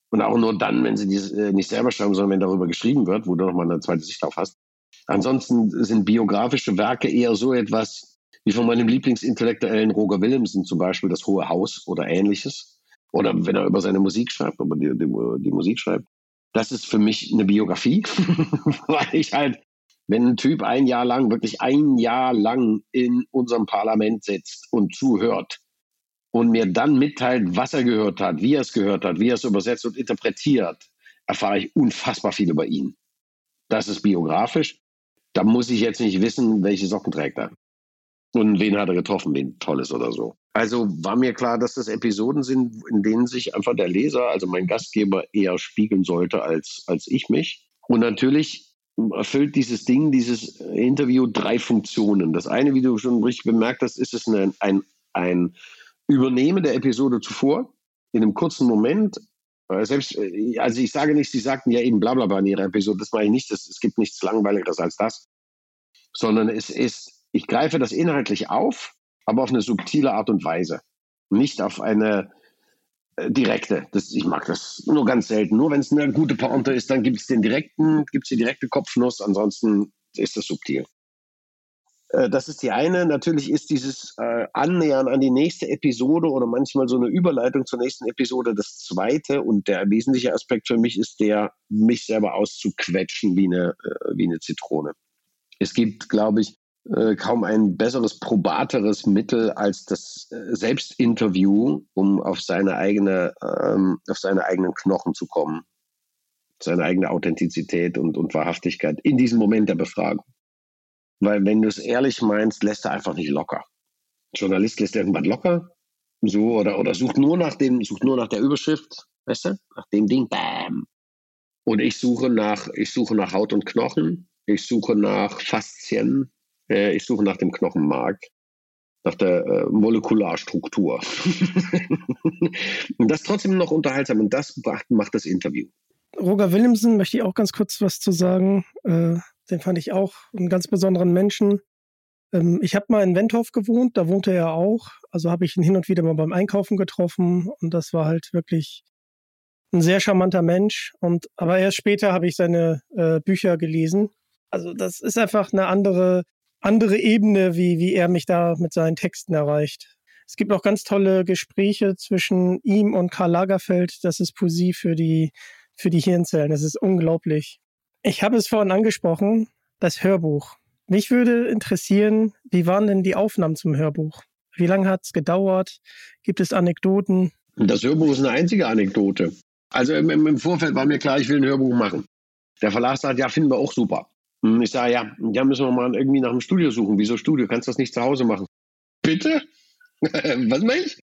Und auch nur dann, wenn sie dies äh, nicht selber schreiben, sondern wenn darüber geschrieben wird, wo du nochmal eine zweite Sicht drauf hast. Ansonsten sind biografische Werke eher so etwas wie von meinem Lieblingsintellektuellen Roger Willemsen zum Beispiel das Hohe Haus oder ähnliches, oder wenn er über seine Musik schreibt, über die, die, die Musik schreibt. Das ist für mich eine Biografie, *laughs* weil ich halt, wenn ein Typ ein Jahr lang, wirklich ein Jahr lang in unserem Parlament sitzt und zuhört und mir dann mitteilt, was er gehört hat, wie er es gehört hat, wie er es übersetzt und interpretiert, erfahre ich unfassbar viel über ihn. Das ist biografisch. Da muss ich jetzt nicht wissen, welche Socken trägt er. Und wen hat er getroffen, wen Tolles oder so. Also war mir klar, dass das Episoden sind, in denen sich einfach der Leser, also mein Gastgeber, eher spiegeln sollte als, als ich mich. Und natürlich erfüllt dieses Ding, dieses Interview drei Funktionen. Das eine, wie du schon richtig bemerkt hast, ist es ein, ein, ein Übernehmen der Episode zuvor in einem kurzen Moment selbst, äh, also ich sage nicht, Sie sagten ja eben blablabla in Ihrer Episode, das meine ich nicht, das, es gibt nichts Langweiligeres als das, sondern es ist, ich greife das inhaltlich auf, aber auf eine subtile Art und Weise. Nicht auf eine äh, direkte. Das, ich mag das nur ganz selten. Nur wenn es eine gute Pointe ist, dann gibt es den direkten, gibt es die direkte Kopfnuss, ansonsten ist das subtil. Äh, das ist die eine. Natürlich ist dieses äh, Annähern an die nächste Episode oder manchmal so eine Überleitung zur nächsten Episode das zweite. Und der wesentliche Aspekt für mich ist der, mich selber auszuquetschen wie eine, äh, wie eine Zitrone. Es gibt, glaube ich, kaum ein besseres, probateres Mittel als das Selbstinterview, um auf seine eigene, ähm, auf seine eigenen Knochen zu kommen. Seine eigene Authentizität und, und Wahrhaftigkeit in diesem Moment der Befragung. Weil wenn du es ehrlich meinst, lässt er einfach nicht locker. Journalist lässt irgendwann locker, so oder, oder sucht nur nach dem, sucht nur nach der Überschrift, weißt du, nach dem Ding, bam. Und ich suche nach, ich suche nach Haut und Knochen, ich suche nach Faszien, äh, ich suche nach dem Knochenmark, nach der äh, Molekularstruktur. *laughs* und das trotzdem noch unterhaltsam und das macht das Interview. Roger Williamson möchte ich auch ganz kurz was zu sagen. Äh, den fand ich auch einen ganz besonderen Menschen. Ähm, ich habe mal in Wendhof gewohnt, da wohnte er auch. Also habe ich ihn hin und wieder mal beim Einkaufen getroffen und das war halt wirklich ein sehr charmanter Mensch. Und aber erst später habe ich seine äh, Bücher gelesen. Also das ist einfach eine andere andere Ebene, wie wie er mich da mit seinen Texten erreicht. Es gibt auch ganz tolle Gespräche zwischen ihm und Karl Lagerfeld. Das ist Poesie für die für die Hirnzellen. Das ist unglaublich. Ich habe es vorhin angesprochen, das Hörbuch. Mich würde interessieren, wie waren denn die Aufnahmen zum Hörbuch? Wie lange hat es gedauert? Gibt es Anekdoten? Das Hörbuch ist eine einzige Anekdote. Also im, im, Vorfeld war mir klar, ich will ein Hörbuch machen. Der Verlag sagt, ja, finden wir auch super. Und ich sage, ja, ja, müssen wir mal irgendwie nach einem Studio suchen. Wieso Studio? Kannst du das nicht zu Hause machen? Bitte? *laughs* Was meine ich?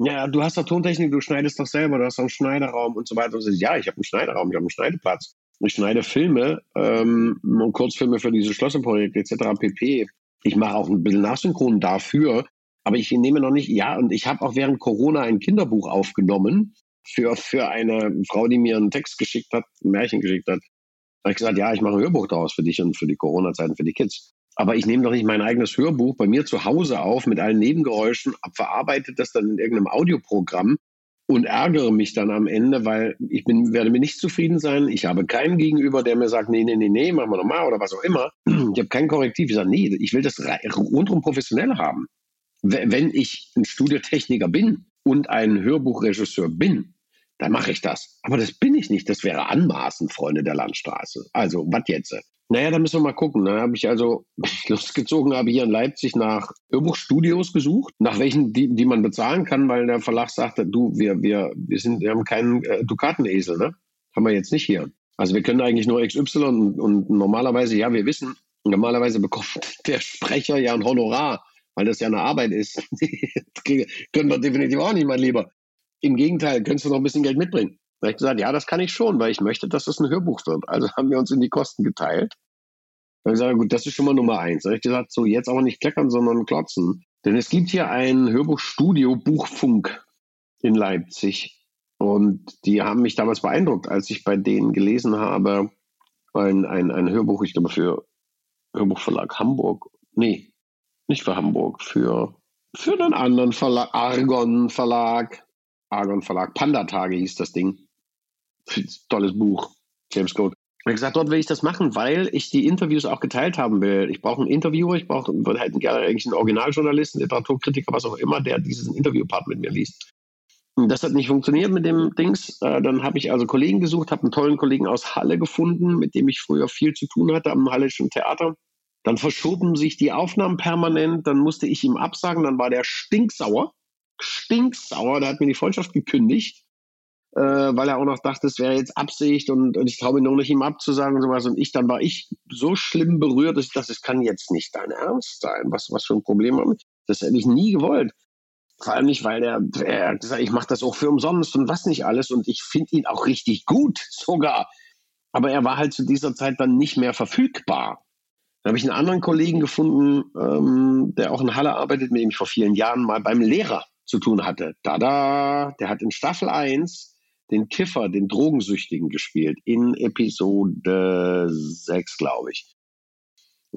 Ja, du hast doch Tontechnik, du schneidest doch selber, du hast doch einen Schneiderraum und so weiter. Und so, ja, ich habe einen Schneiderraum, ich habe einen Schneideplatz. Ich schneide Filme, ähm, Kurzfilme für diese Schlosserprojekte etc. pp. Ich mache auch ein bisschen Nachsynchron dafür, aber ich nehme noch nicht, ja, und ich habe auch während Corona ein Kinderbuch aufgenommen für, für eine Frau, die mir einen Text geschickt hat, ein Märchen geschickt hat. Da habe ich gesagt, ja, ich mache ein Hörbuch daraus für dich und für die Corona-Zeiten, für die Kids. Aber ich nehme doch nicht mein eigenes Hörbuch bei mir zu Hause auf mit allen Nebengeräuschen, verarbeitet das dann in irgendeinem Audioprogramm und ärgere mich dann am Ende, weil ich bin, werde mir nicht zufrieden sein. Ich habe keinen Gegenüber, der mir sagt, nee, nee, nee, nee, machen wir nochmal oder was auch immer. Ich habe kein Korrektiv. Ich sage, nee, ich will das rundum professionell haben. Wenn ich ein Studiotechniker bin und ein Hörbuchregisseur bin, dann mache ich das. Aber das bin ich nicht. Das wäre anmaßend, Freunde der Landstraße. Also, was jetzt? Naja, da müssen wir mal gucken. Da habe ich also *laughs* losgezogen, habe hier in Leipzig nach Hörbuchstudios gesucht, nach welchen, die, die man bezahlen kann, weil der Verlag sagte, du, wir, wir, wir sind, wir haben keinen äh, Dukatenesel, ne? Haben wir jetzt nicht hier. Also wir können eigentlich nur XY und, und normalerweise, ja, wir wissen, normalerweise bekommt *laughs* der Sprecher ja ein Honorar, weil das ja eine Arbeit ist. *laughs* können wir definitiv auch nicht, mein Lieber. Im Gegenteil, könntest du noch ein bisschen Geld mitbringen. Da habe ich gesagt, ja, das kann ich schon, weil ich möchte, dass das ein Hörbuch wird. Also haben wir uns in die Kosten geteilt. Da habe ich gesagt, gut, das ist schon mal Nummer eins. Da habe ich gesagt, so jetzt aber nicht kleckern, sondern klotzen. Denn es gibt hier ein Hörbuchstudio, Buchfunk in Leipzig. Und die haben mich damals beeindruckt, als ich bei denen gelesen habe, ein, ein, ein Hörbuch, ich glaube für Hörbuchverlag Hamburg. Nee, nicht für Hamburg, für, für einen anderen Verlag, Argon Verlag. Argon Verlag, Panda Tage hieß das Ding. Tolles Buch, James Code. Ich habe gesagt, dort will ich das machen, weil ich die Interviews auch geteilt haben will. Ich brauche einen Interviewer, ich brauche halt gerne eigentlich einen Originaljournalisten, Literaturkritiker, was auch immer, der diesen Interviewpart mit mir liest. Das hat nicht funktioniert mit dem Dings. Äh, dann habe ich also Kollegen gesucht, habe einen tollen Kollegen aus Halle gefunden, mit dem ich früher viel zu tun hatte am Hallischen Theater. Dann verschoben sich die Aufnahmen permanent, dann musste ich ihm absagen, dann war der stinksauer. Stinksauer, der hat mir die Freundschaft gekündigt, äh, weil er auch noch dachte, es wäre jetzt Absicht und, und ich traue mir noch nicht, ihm abzusagen und sowas. Und ich, dann war ich so schlimm berührt, dass ich dachte, es kann jetzt nicht dein Ernst sein. Was, was für ein Problem habe ich? Das hätte ich nie gewollt. Vor allem nicht, weil der, er hat gesagt, ich mache das auch für umsonst und was nicht alles. Und ich finde ihn auch richtig gut *laughs* sogar. Aber er war halt zu dieser Zeit dann nicht mehr verfügbar. Dann habe ich einen anderen Kollegen gefunden, ähm, der auch in Halle arbeitet, mit dem ich vor vielen Jahren mal beim Lehrer zu tun hatte. Tada! Der hat in Staffel 1 den Kiffer, den Drogensüchtigen gespielt, in Episode 6, glaube ich.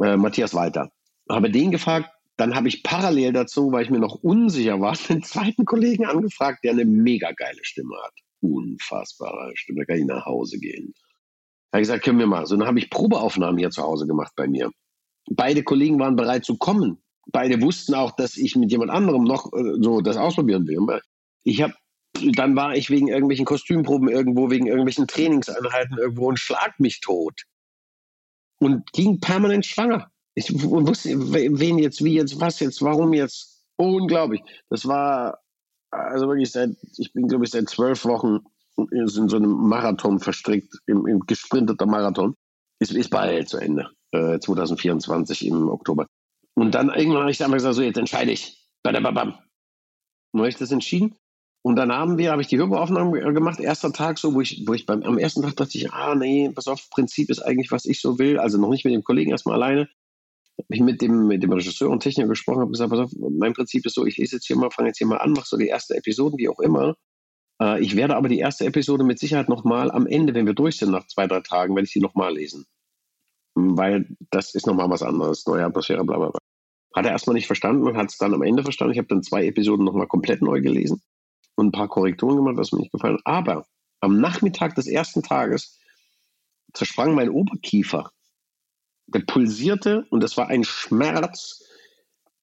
Äh, Matthias Walter. Habe den gefragt, dann habe ich parallel dazu, weil ich mir noch unsicher war, *laughs* den zweiten Kollegen angefragt, der eine mega geile Stimme hat. Unfassbare Stimme, da kann ich nach Hause gehen. Da habe ich gesagt, können wir mal. So, dann habe ich Probeaufnahmen hier zu Hause gemacht bei mir. Beide Kollegen waren bereit zu kommen. Beide wussten auch, dass ich mit jemand anderem noch äh, so das ausprobieren will. Ich habe, dann war ich wegen irgendwelchen Kostümproben irgendwo, wegen irgendwelchen Trainingseinheiten irgendwo und schlag mich tot. Und ging permanent schwanger. Ich wusste, wen jetzt, wie jetzt, was jetzt, warum jetzt. Unglaublich. Das war, also wirklich seit, ich bin glaube ich seit zwölf Wochen in so einem Marathon verstrickt, im, im gesprinteter Marathon. Ist, ist bald zu Ende, äh, 2024 im Oktober. Und dann irgendwann habe ich einfach gesagt, so jetzt entscheide ich. Badababam. Und habe ich das entschieden. Und dann haben wir, habe ich die Hörbuchaufnahme gemacht, erster Tag so, wo ich, wo ich beim, am ersten Tag dachte ich, ah nee, pass auf, Prinzip ist eigentlich, was ich so will. Also noch nicht mit dem Kollegen erstmal alleine. Habe ich mit dem, mit dem Regisseur und Techniker gesprochen, habe gesagt, pass auf, mein Prinzip ist so, ich lese jetzt hier mal, fange jetzt hier mal an, mache so die erste Episode, wie auch immer. Äh, ich werde aber die erste Episode mit Sicherheit nochmal am Ende, wenn wir durch sind, nach zwei, drei Tagen, werde ich sie nochmal lesen. Hm, weil das ist nochmal was anderes, neue Atmosphäre, bla bla bla. Hat er erstmal nicht verstanden und hat es dann am Ende verstanden. Ich habe dann zwei Episoden nochmal komplett neu gelesen und ein paar Korrekturen gemacht, was mir nicht gefallen hat. Aber am Nachmittag des ersten Tages zersprang mein Oberkiefer. Der pulsierte und das war ein Schmerz,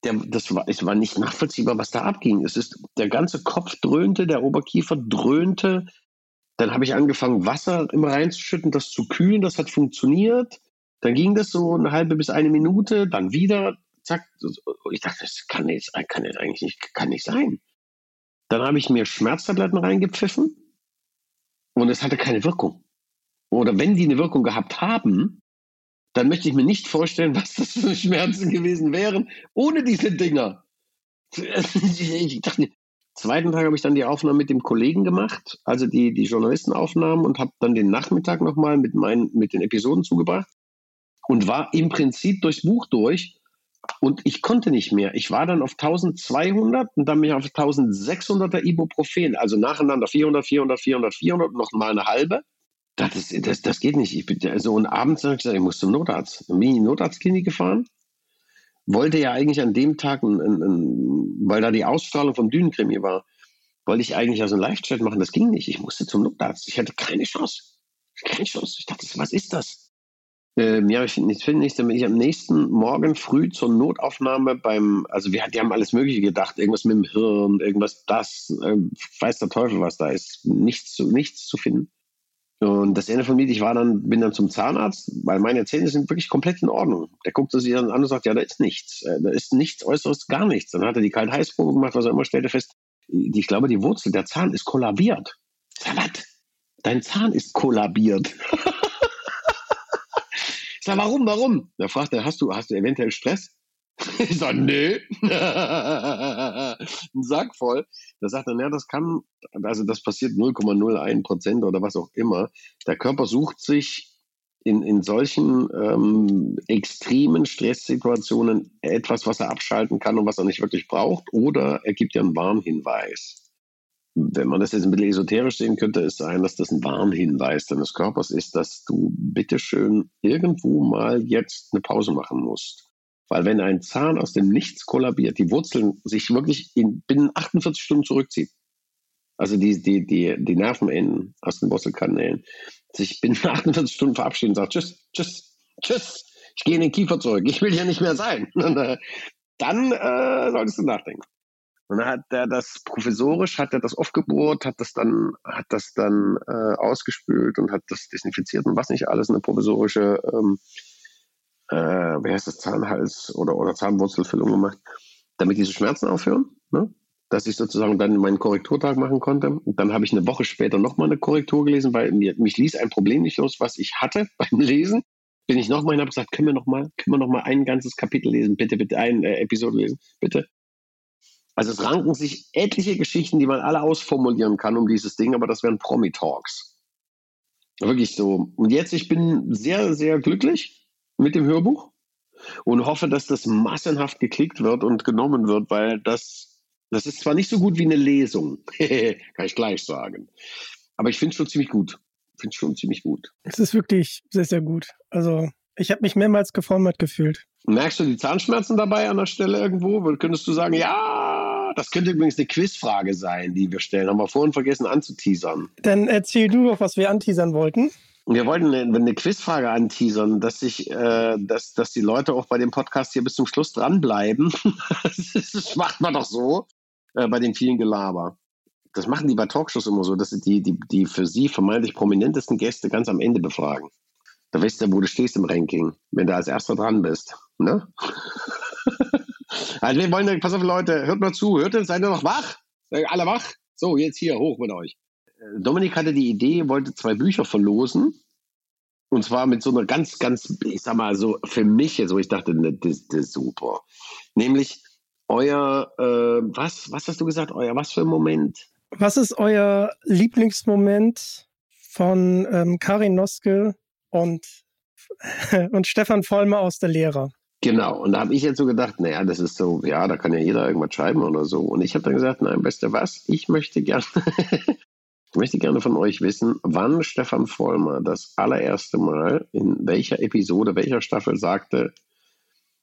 der, das war, es war nicht nachvollziehbar, was da abging. Es ist, der ganze Kopf dröhnte, der Oberkiefer dröhnte. Dann habe ich angefangen, Wasser immer reinzuschütten, das zu kühlen. Das hat funktioniert. Dann ging das so eine halbe bis eine Minute, dann wieder, zack. Ich dachte, das kann jetzt, kann jetzt eigentlich nicht, kann nicht sein. Dann habe ich mir Schmerztabletten reingepfiffen und es hatte keine Wirkung. Oder wenn die eine Wirkung gehabt haben, dann möchte ich mir nicht vorstellen, *laughs* was das für Schmerzen gewesen wären ohne diese Dinger. *laughs* Ich dachte, zweiten Tag habe ich dann die Aufnahme mit dem Kollegen gemacht, also die, die Journalistenaufnahmen und habe dann den Nachmittag nochmal mit, mit den Episoden zugebracht und war im Prinzip durchs Buch durch und ich konnte nicht mehr. Ich war dann auf 1200 und dann bin ich auf 1600er Ibuprofen, also nacheinander 400, 400, 400, 400 und noch mal eine halbe. Das, das, das geht nicht. Ich bin, also, und abends habe ich gesagt, ich muss zum Notarzt. Dann bin ich in die Notarztklinik gefahren. Wollte ja eigentlich an dem Tag, ein, ein, ein, weil da die Ausstrahlung vom Dünenkrimi war, wollte ich eigentlich also einen Live-Chat machen. Das ging nicht. Ich musste zum Notarzt. Ich hatte keine Chance. Keine Chance. Ich dachte, was ist das? Ähm, ja, ich finde nicht, find nicht, damit ich am nächsten Morgen früh zur Notaufnahme beim, also wir die haben alles Mögliche gedacht, irgendwas mit dem Hirn, irgendwas das, äh, weiß der Teufel, was da ist, nichts zu, nichts zu finden. Und das Ende von mir, ich war dann, bin dann zum Zahnarzt, weil meine Zähne sind wirklich komplett in Ordnung. Der guckt sich dann an und sagt, ja, da ist nichts. Äh, da ist nichts Äußeres, gar nichts. Dann hat er die Kalt-Heiß-Probe gemacht, was er immer stellte fest, die, ich glaube, die Wurzel, der Zahn ist kollabiert. Sag, was? Dein Zahn ist kollabiert. *laughs* ich sag, warum, warum? Da fragt er, hast du, hast du eventuell Stress? *laughs* Ich sage, nee. *laughs* Ein Sack voll. Da sagt er, ja, das kann, also das passiert 0,01 Prozent oder was auch immer. Der Körper sucht sich in, in solchen ähm, extremen Stresssituationen etwas, was er abschalten kann und was er nicht wirklich braucht, oder er gibt ja einen Warnhinweis. Wenn man das jetzt ein bisschen esoterisch sehen könnte, ist sein, dass das ein Warnhinweis deines Körpers ist, dass du bitteschön irgendwo mal jetzt eine Pause machen musst. Weil wenn ein Zahn aus dem Nichts kollabiert, die Wurzeln sich wirklich in, binnen 48 Stunden zurückziehen, also die, die, die, die Nervenenden aus den Wurzelkanälen, sich binnen *laughs* 48 Stunden verabschieden und sagt, tschüss, tschüss, tschüss, ich gehe in den Kiefer zurück, ich will hier nicht mehr sein. *laughs* dann äh, solltest du nachdenken. Und dann hat er das professorisch, hat er das aufgebohrt, hat das dann, hat das dann äh, ausgespült und hat das desinfiziert und was nicht alles, eine provisorische, ähm, äh, wie heißt das, Zahnhals- oder, oder Zahnwurzelfüllung gemacht, damit diese Schmerzen aufhören. Ne? Dass ich sozusagen dann meinen Korrekturtag machen konnte. Und dann habe ich eine Woche später nochmal eine Korrektur gelesen, weil mir, mich ließ ein Problem nicht los, was ich hatte *laughs* beim Lesen. Bin ich nochmal und habe gesagt, können wir nochmal, noch ein ganzes Kapitel lesen, bitte, bitte, eine äh, Episode lesen, bitte. Also es ranken sich etliche Geschichten, die man alle ausformulieren kann um dieses Ding, aber das wären Promi-Talks. Wirklich so. Und jetzt, ich bin sehr, sehr glücklich mit dem Hörbuch und hoffe, dass das massenhaft geklickt wird und genommen wird, weil das, das ist zwar nicht so gut wie eine Lesung, *laughs* kann ich gleich sagen, aber ich finde es schon ziemlich gut. Finde es schon ziemlich gut. Es ist wirklich sehr, sehr gut. Also ich habe mich mehrmals geformt gefühlt. Merkst du die Zahnschmerzen dabei an der Stelle irgendwo? Könntest du sagen, ja, das könnte übrigens eine Quizfrage sein, die wir stellen. Haben wir vorhin vergessen anzuteasern. Dann erzähl du doch, was wir anteasern wollten. Wir wollten eine, eine Quizfrage anteasern, dass sich, äh, dass, dass die Leute auch bei dem Podcast hier bis zum Schluss dranbleiben. *laughs* das macht man doch so äh, bei den vielen Gelaber. Das machen die bei Talkshows immer so, dass sie die, die, die für sie vermeintlich prominentesten Gäste ganz am Ende befragen. Da weißt du, wo du stehst im Ranking, wenn du als erster dran bist. Ne? *laughs* also wir wollen, pass auf Leute, hört mal zu, hört ihr, seid ihr noch wach? Seid alle wach? So, jetzt hier, hoch mit euch. Dominik hatte die Idee, wollte zwei Bücher verlosen. Und zwar mit so einer ganz, ganz, ich sag mal so, für mich, so ich dachte, ne, das, das ist super. Nämlich euer, äh, was, was hast du gesagt, euer, was für ein Moment? Was ist euer Lieblingsmoment von ähm, Karin Noske und, *laughs* und Stefan Vollmer aus der Lehre. Genau, und da habe ich jetzt so gedacht, naja, das ist so, ja, da kann ja jeder irgendwas schreiben oder so. Und ich habe dann gesagt, nein, du was, ich möchte gerne, *laughs* ich möchte gerne von euch wissen, wann Stefan Vollmer das allererste Mal in welcher Episode, welcher Staffel sagte,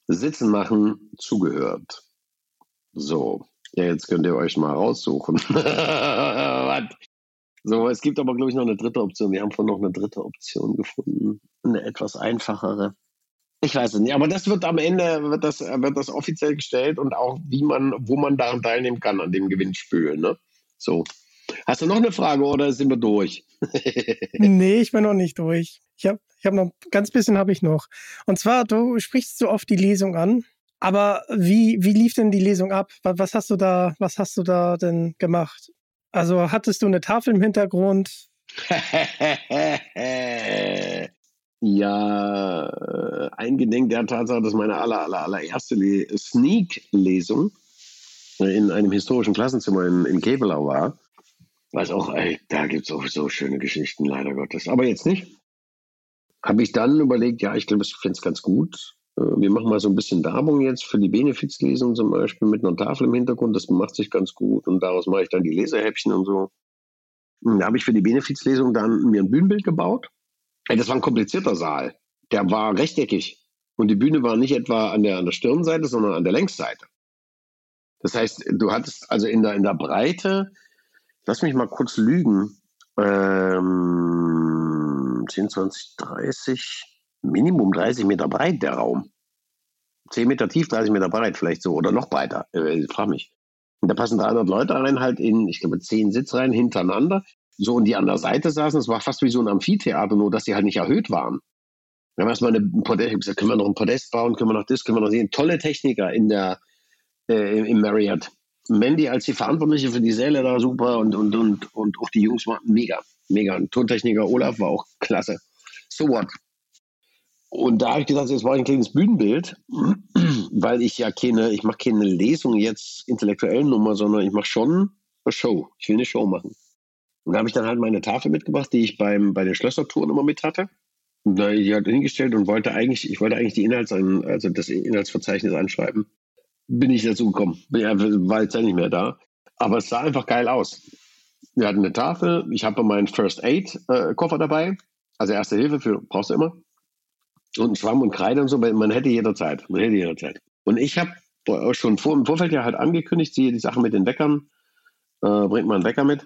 Sitzen machen zugehört. So, ja, jetzt könnt ihr euch mal raussuchen. *laughs* So, es gibt aber, glaube ich, noch eine dritte Option. Wir haben vorhin noch eine dritte Option gefunden. Eine etwas einfachere. Ich weiß es nicht, aber das wird am Ende, wird das, wird das offiziell gestellt und auch wie man, wo man daran teilnehmen kann, an dem Gewinnspiel. Ne? So. Hast du noch eine Frage oder sind wir durch? *laughs* nee, ich bin noch nicht durch. Ich habe ich hab noch, ganz bisschen habe ich noch. Und zwar, du sprichst so oft die Lesung an. Aber wie, wie lief denn die Lesung ab? Was hast du da, was hast du da denn gemacht? Also hattest du eine Tafel im Hintergrund? *laughs* ja, äh, eingedenk der Tatsache, dass meine aller, aller, allererste Le Sneak-Lesung in einem historischen Klassenzimmer in, in Kebelau war. Weiß auch, ey, da gibt es auch so schöne Geschichten, leider Gottes. Aber jetzt nicht. Habe ich dann überlegt, ja, ich glaube, ich finde es ganz gut, äh, wir machen mal so ein bisschen Werbung jetzt für die Benefizlesung zum Beispiel mit einer Tafel im Hintergrund. Das macht sich ganz gut und daraus mache ich dann die Lesehäppchen und so. Und da habe ich für die Benefizlesung dann mir ein Bühnenbild gebaut. Das war ein komplizierter Saal. Der war rechteckig. Und die Bühne war nicht etwa an der, an der Stirnseite, sondern an der Längsseite. Das heißt, du hattest also in der, in der Breite, lass mich mal kurz lügen, ähm, 10, 20, 30, Minimum 30 Meter breit, der Raum. 10 Meter tief, 30 Meter breit, vielleicht so, oder noch breiter. Äh, frag mich. Und da passen 300 Leute rein, halt in, ich glaube, 10 Sitzreihen hintereinander. So, und die an der Seite saßen, es war fast wie so ein Amphitheater, nur dass sie halt nicht erhöht waren. Dann haben wir erstmal eine Podest, gesagt, können wir noch ein Podest bauen, können wir noch das, können wir noch sehen. Tolle Techniker in der, äh, im Marriott. Mandy als die Verantwortliche für die Säle da super und, und, und, und auch die Jungs waren mega, mega. Und Tontechniker Olaf war auch klasse. So what? Und da habe ich gesagt, jetzt mache ich ein kleines Bühnenbild, *clears throat* weil ich ja keine, ich mache keine Lesung jetzt intellektuellen Nummer, sondern ich mache schon eine Show. Ich will eine Show machen. Und da habe ich dann halt meine Tafel mitgebracht, die ich beim, bei den Schlössertouren immer mit hatte. Und da die halt hingestellt und wollte eigentlich, ich wollte eigentlich die Inhalts, also das Inhaltsverzeichnis anschreiben. Bin ich dazu gekommen. War jetzt ja nicht mehr da. Aber es sah einfach geil aus. Wir hatten eine Tafel, ich habe meinen First Aid äh, Koffer dabei. Also erste Hilfe für, brauchst du immer und Schwamm und Kreide und so, man hätte jederzeit. Man hätte jederzeit. Und ich habe schon vor, im Vorfeld ja halt angekündigt, siehe die Sache mit den Weckern, äh, bringt mal einen Wecker mit,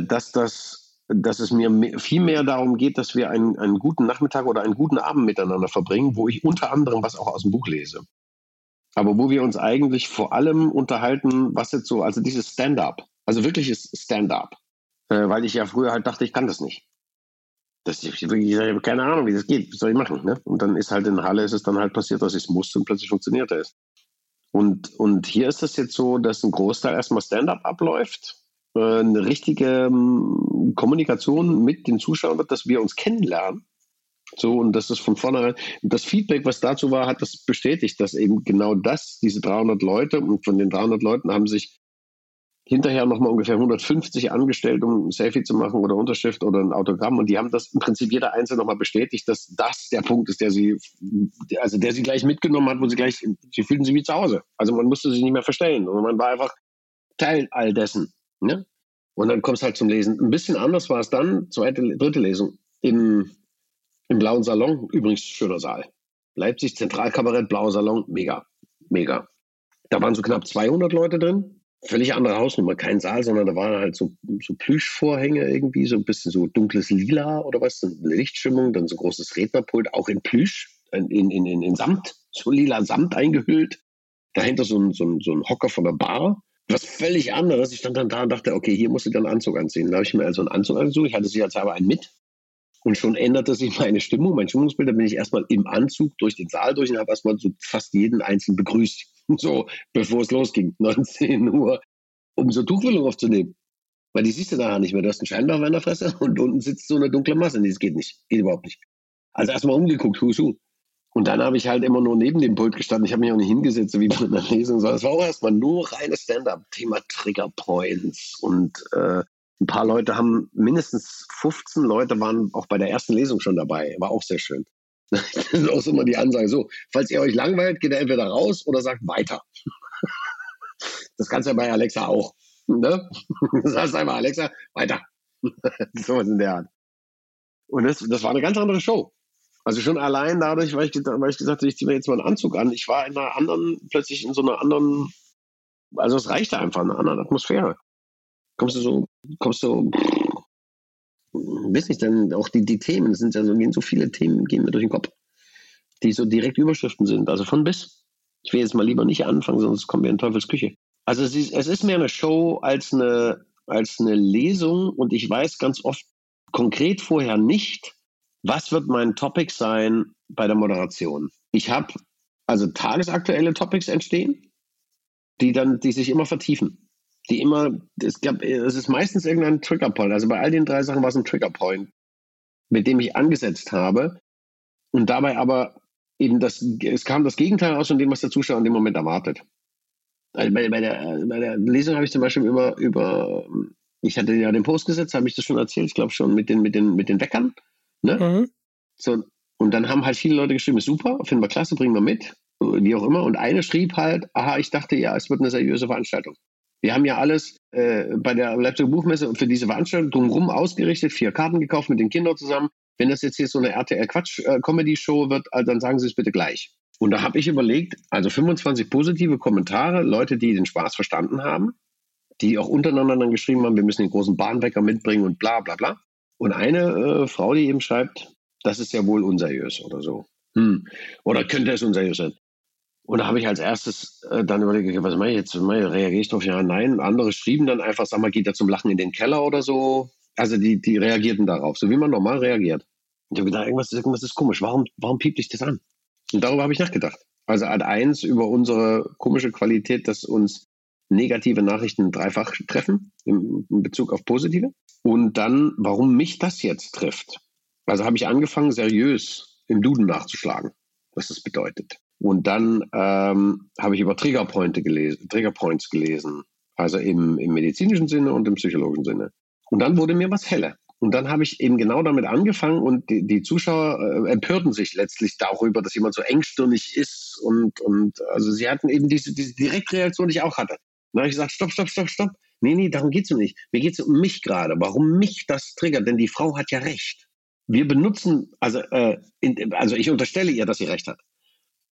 dass, das, dass es mir viel mehr darum geht, dass wir einen, einen guten Nachmittag oder einen guten Abend miteinander verbringen, wo ich unter anderem was auch aus dem Buch lese. aber wo wir uns eigentlich vor allem unterhalten, was jetzt so, also dieses Stand-up, also wirkliches Stand-up, äh, weil ich ja früher halt dachte, ich kann das nicht. Das, ich, ich habe keine Ahnung, wie das geht, was soll ich machen? Ne? Und dann ist halt in Halle ist es dann halt passiert, dass ich es musste und plötzlich funktionierte es. Und, und hier ist es jetzt so, dass ein Großteil erstmal Stand-up abläuft, äh, eine richtige ähm, Kommunikation mit den Zuschauern wird, dass wir uns kennenlernen. So, und das ist von vornherein, das Feedback, was dazu war, hat das bestätigt, dass eben genau das, diese 300 Leute, und von den 300 Leuten haben sich hinterher nochmal ungefähr 150 angestellt, um ein Selfie zu machen oder Unterschrift oder ein Autogramm. Und die haben das im Prinzip jeder Einzelne nochmal bestätigt, dass das der Punkt ist, der sie, also der sie gleich mitgenommen hat, wo sie gleich, sie fühlten sich wie zu Hause. Also man musste sich nicht mehr verstellen, sondern man war einfach Teil all dessen. Ne? Und dann kommst halt zum Lesen. Ein bisschen anders war es dann, zweite, dritte Lesung, im, im Blauen Salon. Übrigens schöner Saal. Leipzig Zentralkabarett, Blauer Salon, mega, mega. Da waren so knapp 200 Leute drin. Völlig andere Hausnummer, kein Saal, sondern da waren halt so, so Plüschvorhänge irgendwie, so ein bisschen so dunkles Lila oder was, eine Lichtstimmung, dann so großes Rednerpult, auch in Plüsch, in, in, in, in Samt, so lila Samt eingehüllt. Dahinter so ein, so ein, so ein Hocker von der Bar was völlig anderes. Ich stand dann da und dachte, okay, hier musst du dann einen Anzug anziehen. Da habe ich mir also einen Anzug angezogen. Ich hatte sicherheitshalber einen mit. Und schon änderte sich meine Stimmung, mein Stimmungsbild. Da bin ich erstmal im Anzug durch den Saal durch und habe erstmal so fast jeden Einzelnen begrüßt. *laughs* So, bevor es losging, *laughs* 19 Uhr, um so Tuchfüllung aufzunehmen. Weil die siehst du da nicht mehr. Du hast einen Scheinwerfer in der Fresse *laughs* und unten sitzt so eine dunkle Masse. Nee, das geht nicht. Geht überhaupt nicht. Also erstmal umgeguckt, husu. Und dann habe ich halt immer nur neben dem Pult gestanden. Ich habe mich auch nicht hingesetzt, wie bei einer Lesung, sondern es war auch erstmal nur reines Stand-up, Thema Trigger Points. Und äh, ein paar Leute haben, mindestens 15 Leute waren auch bei der ersten Lesung schon dabei. War auch sehr schön. *laughs* Das ist auch immer die Ansage. So, falls ihr euch langweilt, geht ihr entweder raus oder sagt weiter. *laughs* Das kannst du ja bei Alexa auch. Ne? *laughs* Das heißt einfach, Alexa, weiter. so was in der Art. Und das, das war eine ganz andere Show. Also schon allein dadurch, weil ich, weil ich gesagt habe, ich ziehe mir jetzt mal einen Anzug an. Ich war in einer anderen, plötzlich in so einer anderen, also es reichte einfach, eine andere Atmosphäre. Kommst du so, kommst du, weiß nicht, dann auch die, die Themen, sind ja so, gehen so viele Themen, gehen mir durch den Kopf, die so direkt Überschriften sind, also von bis. Ich will jetzt mal lieber nicht anfangen, sonst kommen wir in Teufels Küche. Also es ist, es ist mehr eine Show als eine, als eine Lesung und ich weiß ganz oft konkret vorher nicht, was wird mein Topic sein bei der Moderation? Ich habe also tagesaktuelle Topics entstehen, die dann, die sich immer vertiefen. Die immer, es gab, es ist meistens irgendein Triggerpoint. Also bei all den drei Sachen war es ein Triggerpoint, mit dem ich angesetzt habe. Und dabei aber eben das, es kam das Gegenteil aus von dem, was der Zuschauer in dem Moment erwartet. Also bei, bei, der, bei der Lesung habe ich zum Beispiel über, über, ich hatte ja den Post gesetzt, habe ich das schon erzählt, ich glaube schon, mit den, mit den, mit den Weckern. Ne? Mhm. So, und dann haben halt viele Leute geschrieben, super, finden wir klasse, bringen wir mit, wie auch immer. Und eine schrieb halt, aha, ich dachte ja, es wird eine seriöse Veranstaltung. Wir haben ja alles äh, bei der Leipziger Buchmesse für diese Veranstaltung drumherum ausgerichtet, vier Karten gekauft mit den Kindern zusammen. Wenn das jetzt hier so eine RTL-Quatsch-Comedy-Show wird, also dann sagen Sie es bitte gleich. Und da habe ich überlegt, also 25 positive Kommentare, Leute, die den Spaß verstanden haben, die auch untereinander dann geschrieben haben, wir müssen den großen Bahnwecker mitbringen und bla bla bla. Und eine äh, Frau, die eben schreibt, das ist ja wohl unseriös oder so. Hm. Oder könnte es unseriös sein? Und da habe ich als erstes äh, dann überlegt, was mache ich jetzt? Reagiere ich darauf? Ja, nein. Andere schrieben dann einfach, sag mal, geht er zum Lachen in den Keller oder so. Also die, die reagierten darauf, so wie man normal reagiert. Und ich habe gedacht, irgendwas, irgendwas ist komisch. Warum, warum piept dich das an? Und darüber habe ich nachgedacht. Also Art 1 über unsere komische Qualität, dass uns negative Nachrichten dreifach treffen in, in Bezug auf positive. Und dann, warum mich das jetzt trifft. Also habe ich angefangen, seriös im Duden nachzuschlagen, was das bedeutet. Und dann ähm, habe ich über Triggerpointe gelesen, Triggerpoints gelesen, also im, im medizinischen Sinne und im psychologischen Sinne. Und dann wurde mir was heller. Und dann habe ich eben genau damit angefangen und die, die Zuschauer äh, empörten sich letztlich darüber, dass jemand so engstirnig ist und, und also sie hatten eben diese, diese Direktreaktion, die ich auch hatte. Dann habe ich gesagt, stopp, stopp, stopp, stopp. Nee, nee, darum geht es mir nicht. Mir geht es um mich gerade, warum mich das triggert, denn die Frau hat ja recht. Wir benutzen, also, äh, in, also ich unterstelle ihr, dass sie recht hat.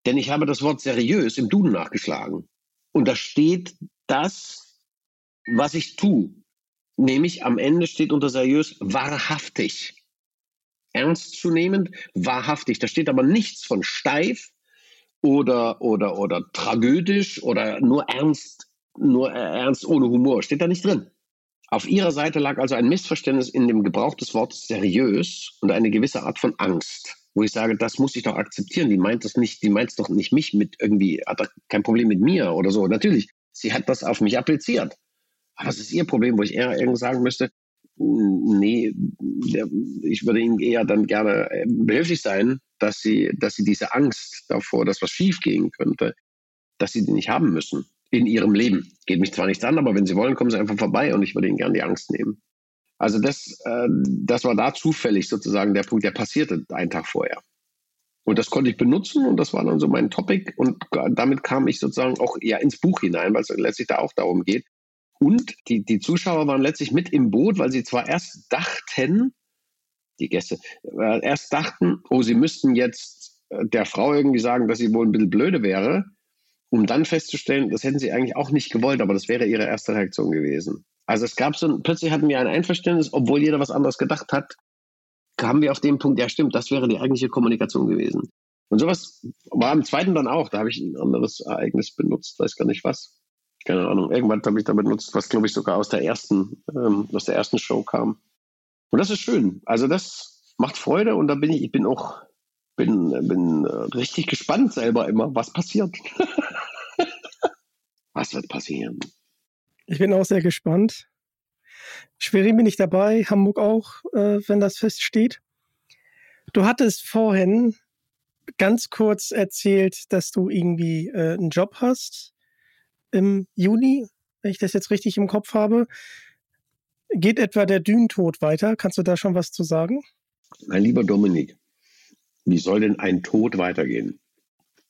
Denn ich habe das Wort seriös im Duden nachgeschlagen. Und da steht das, was ich tue. Nämlich am Ende steht unter seriös wahrhaftig. Ernstzunehmend, wahrhaftig. Da steht aber nichts von steif oder, oder, oder tragödisch oder nur ernst, nur ernst ohne Humor. Steht da nicht drin. Auf ihrer Seite lag also ein Missverständnis in dem Gebrauch des Wortes seriös und eine gewisse Art von Angst, wo ich sage, das muss ich doch akzeptieren. Die meint das nicht, die meint es doch nicht mich mit irgendwie, hat kein Problem mit mir oder so. Natürlich, sie hat das auf mich appliziert. Aber das ist ihr Problem, wo ich eher irgendwie sagen müsste, nee, ich würde ihnen eher dann gerne äh, behilflich sein, dass sie, dass sie diese Angst davor, dass was schiefgehen könnte, dass sie die nicht haben müssen in ihrem Leben. Geht mich zwar nichts an, aber wenn sie wollen, kommen sie einfach vorbei und ich würde ihnen gerne die Angst nehmen. Also das, äh, das war da zufällig sozusagen der Punkt, der passierte einen Tag vorher. Und das konnte ich benutzen und das war dann so mein Topic und damit kam ich sozusagen auch eher ins Buch hinein, weil es letztlich da auch darum geht, und die, die Zuschauer waren letztlich mit im Boot, weil sie zwar erst dachten, die Gäste, äh, erst dachten, oh, sie müssten jetzt äh, der Frau irgendwie sagen, dass sie wohl ein bisschen blöde wäre, um dann festzustellen, das hätten sie eigentlich auch nicht gewollt, aber das wäre ihre erste Reaktion gewesen. Also es gab so, ein, plötzlich hatten wir ein Einverständnis, obwohl jeder was anderes gedacht hat, kamen wir auf den Punkt, ja stimmt, das wäre die eigentliche Kommunikation gewesen. Und sowas war im zweiten dann auch, da habe ich ein anderes Ereignis benutzt, weiß gar nicht was keine Ahnung, irgendwann habe ich da benutzt, was glaube ich sogar aus der ersten, ähm, aus der ersten Show kam. Und das ist schön. Also das macht Freude und da bin ich, ich bin auch, bin, bin äh, richtig gespannt selber immer, was passiert. *laughs* was wird passieren? Ich bin auch sehr gespannt. Schwerin bin ich dabei, Hamburg auch, äh, wenn das feststeht. Du hattest vorhin ganz kurz erzählt, dass du irgendwie äh, einen Job hast im Juni, wenn ich das jetzt richtig im Kopf habe. Geht etwa der Dünentod weiter? Kannst du da schon was zu sagen? Mein lieber Dominik, wie soll denn ein Tod weitergehen?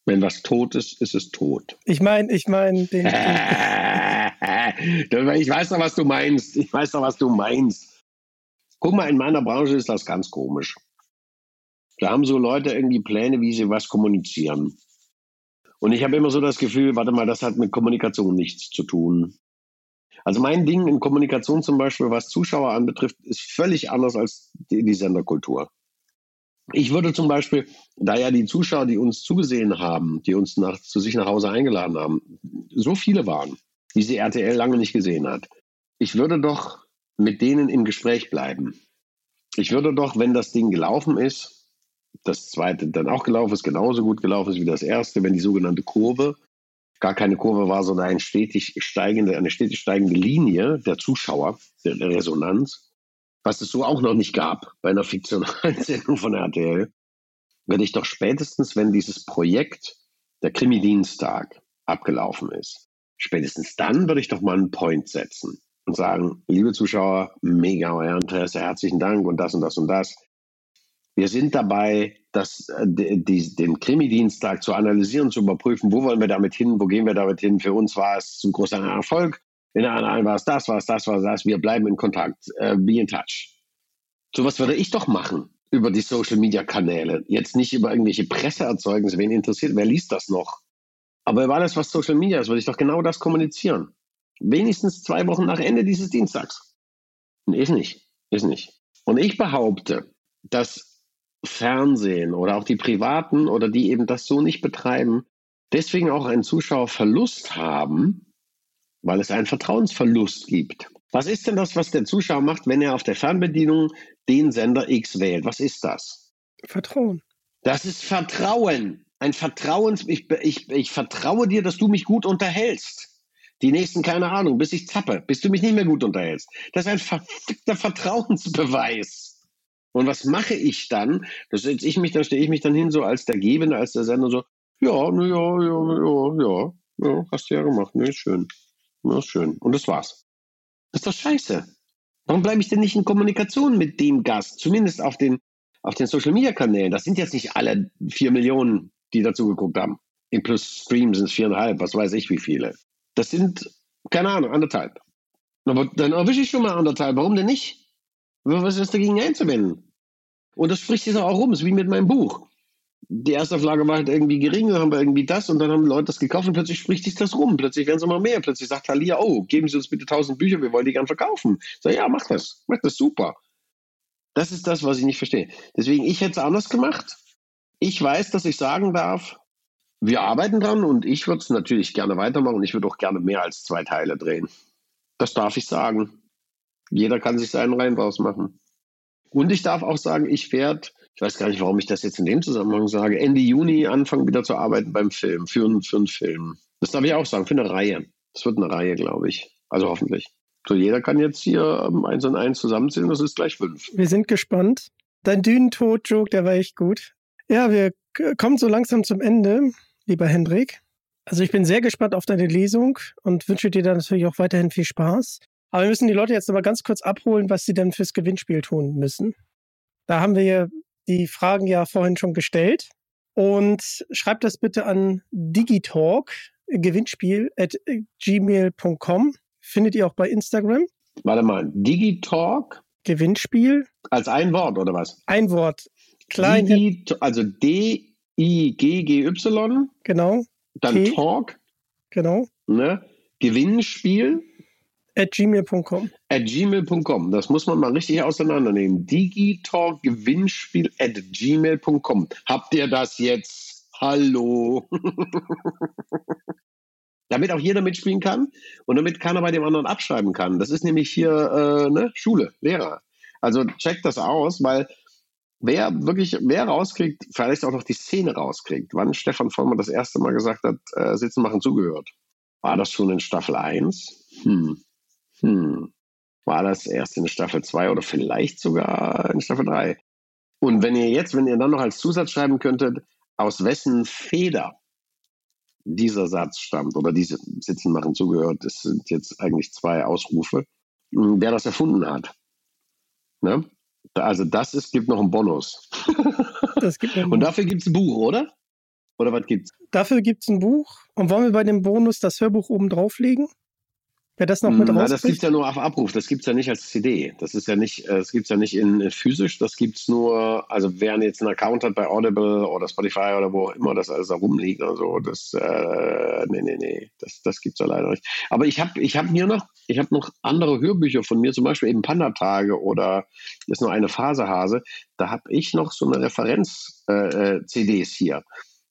Wenn was tot ist, ist es tot. Ich meine, ich meine den. *laughs* den ich weiß doch, was du meinst. Ich weiß doch, was du meinst. Guck mal, in meiner Branche ist das ganz komisch. Da haben so Leute irgendwie Pläne, wie sie was kommunizieren. Und ich habe immer so das Gefühl, warte mal, das hat mit Kommunikation nichts zu tun. Also mein Ding in Kommunikation zum Beispiel, was Zuschauer anbetrifft, ist völlig anders als die, die Senderkultur. Ich würde zum Beispiel, da ja die Zuschauer, die uns zugesehen haben, die uns nach, zu sich nach Hause eingeladen haben, so viele waren, wie sie RTL lange nicht gesehen hat, ich würde doch mit denen im Gespräch bleiben. Ich würde doch, wenn das Ding gelaufen ist, das zweite dann auch gelaufen ist, genauso gut gelaufen ist wie das erste, wenn die sogenannte Kurve gar keine Kurve war, sondern eine stetig steigende, eine stetig steigende Linie der Zuschauer, der Resonanz, was es so auch noch nicht gab bei einer fiktionalen *laughs* Sendung von RTL, werde ich doch spätestens, wenn dieses Projekt, der Krimi-Dienstag, abgelaufen ist, spätestens dann würde ich doch mal einen Point setzen und sagen, liebe Zuschauer, mega euer Interesse, herzlichen Dank und das und das und das. Wir sind dabei, das, äh, die, den Krimi-Dienstag zu analysieren, zu überprüfen, wo wollen wir damit hin, wo gehen wir damit hin. Für uns war es ein großer Erfolg. In der anderen war es das, war es das, war das. Wir bleiben in Kontakt. Uh, be in touch. So was würde ich doch machen über die Social-Media-Kanäle. Jetzt nicht über irgendwelche Presseerzeugnisse. Wen interessiert, wer liest das noch? Aber über alles, was Social Media ist, würde ich doch genau das kommunizieren. Wenigstens zwei Wochen nach Ende dieses Dienstags. Ist nicht. Ist nicht. Und ich behaupte, dass Fernsehen oder auch die Privaten oder die eben das so nicht betreiben, deswegen auch einen Zuschauerverlust haben, weil es einen Vertrauensverlust gibt. Was ist denn das, was der Zuschauer macht, wenn er auf der Fernbedienung den Sender X wählt? Was ist das? Vertrauen. Das ist Vertrauen. Ein Vertrauens. Ich, ich, ich vertraue dir, dass du mich gut unterhältst. Die nächsten, keine Ahnung, bis ich zappe, bis du mich nicht mehr gut unterhältst. Das ist ein verfickter Vertrauensbeweis. Und was mache ich dann? Da setze ich mich, da stehe ich mich dann hin, so als der Gebende, als der Sender, so, ja, ja, ja, ja, ja, ja, hast du ja gemacht, ne, ist schön. Ist schön. Und das war's. Das ist doch scheiße. Warum bleibe ich denn nicht in Kommunikation mit dem Gast? Zumindest auf den, auf den Social Media Kanälen. Das sind jetzt nicht alle vier Millionen, die dazu geguckt haben. In plus Stream sind es viereinhalb, was weiß ich wie viele. Das sind, keine Ahnung, anderthalb. Aber dann erwische ich schon mal anderthalb. Warum denn nicht? Was ist dagegen einzuwenden? Und das spricht sich auch rum, ist wie mit meinem Buch. Die Erstauflage war halt irgendwie gering, dann haben wir irgendwie das und dann haben Leute das gekauft und plötzlich spricht sich das rum. Plötzlich werden es immer mehr. Plötzlich sagt Thalia, oh, geben Sie uns bitte tausend Bücher, wir wollen die gern verkaufen. Ich sage, ja, mach das, mach das super. Das ist das, was ich nicht verstehe. Deswegen, ich hätte es anders gemacht. Ich weiß, dass ich sagen darf, wir arbeiten dran und ich würde es natürlich gerne weitermachen und ich würde auch gerne mehr als zwei Teile drehen. Das darf ich sagen. Jeder kann sich seinen Rein draus machen. Und ich darf auch sagen, ich werde, ich weiß gar nicht, warum ich das jetzt in dem Zusammenhang sage, Ende Juni anfangen wieder zu arbeiten beim Film, für, für einen Film. Das darf ich auch sagen, für eine Reihe. Das wird eine Reihe, glaube ich. Also hoffentlich. So, jeder kann jetzt hier ähm, eins und eins zusammenzählen, das ist gleich fünf. Wir sind gespannt. Dein Dünentod-Joke, der war echt gut. Ja, wir kommen so langsam zum Ende, lieber Hendrik. Also ich bin sehr gespannt auf deine Lesung und wünsche dir dann natürlich auch weiterhin viel Spaß. Aber wir müssen die Leute jetzt noch mal ganz kurz abholen, was sie denn fürs Gewinnspiel tun müssen. Da haben wir die Fragen ja vorhin schon gestellt. Und schreibt das bitte an Digitalk, Gewinnspiel at gmail.com. Findet ihr auch bei Instagram. Warte mal, Digitalk? Gewinnspiel. Als ein Wort oder was? Ein Wort. Klein. Digi, also D-I-G-G-Y. Genau. Dann T. Talk. Genau. Ne? Gewinnspiel. At gmail.com. At gmail.com. Das muss man mal richtig auseinandernehmen. Digitalk at gmail.com. Habt ihr das jetzt? Hallo. *laughs* damit auch jeder mitspielen kann und damit keiner bei dem anderen abschreiben kann. Das ist nämlich hier äh, ne? Schule, Lehrer. Also checkt das aus, weil wer wirklich, wer rauskriegt, vielleicht auch noch die Szene rauskriegt, wann Stefan Vollmann das erste Mal gesagt hat, äh, Sitzen machen zugehört. War das schon in Staffel 1? Hm. Hm. War das erst in Staffel 2 oder vielleicht sogar in Staffel 3? Und wenn ihr jetzt, wenn ihr dann noch als Zusatz schreiben könntet, aus wessen Feder dieser Satz stammt oder diese Sitzen machen zugehört, das sind jetzt eigentlich zwei Ausrufe, hm, wer das erfunden hat. Ne? Also das ist, gibt noch einen Bonus. *laughs* Gibt Und dafür gibt es ein Buch, oder? Oder was gibt's? Dafür gibt es ein Buch. Und wollen wir bei dem Bonus das Hörbuch oben drauflegen? Wer das noch mit raus? das gibt's ja nur auf Abruf, das gibt's ja nicht als CD. Das ist ja nicht, äh, das gibt's ja nicht in, in physisch, das gibt's nur, also wer jetzt einen Account hat bei Audible oder Spotify oder wo auch immer das alles da rumliegt oder so, das, äh, nee, nee, nee, das, das gibt's ja leider nicht. Aber ich habe ich hab mir noch, ich habe noch andere Hörbücher von mir, zum Beispiel eben Panda-Tage oder ist noch eine Phasehase, da habe ich noch so eine Referenz-CDs hier.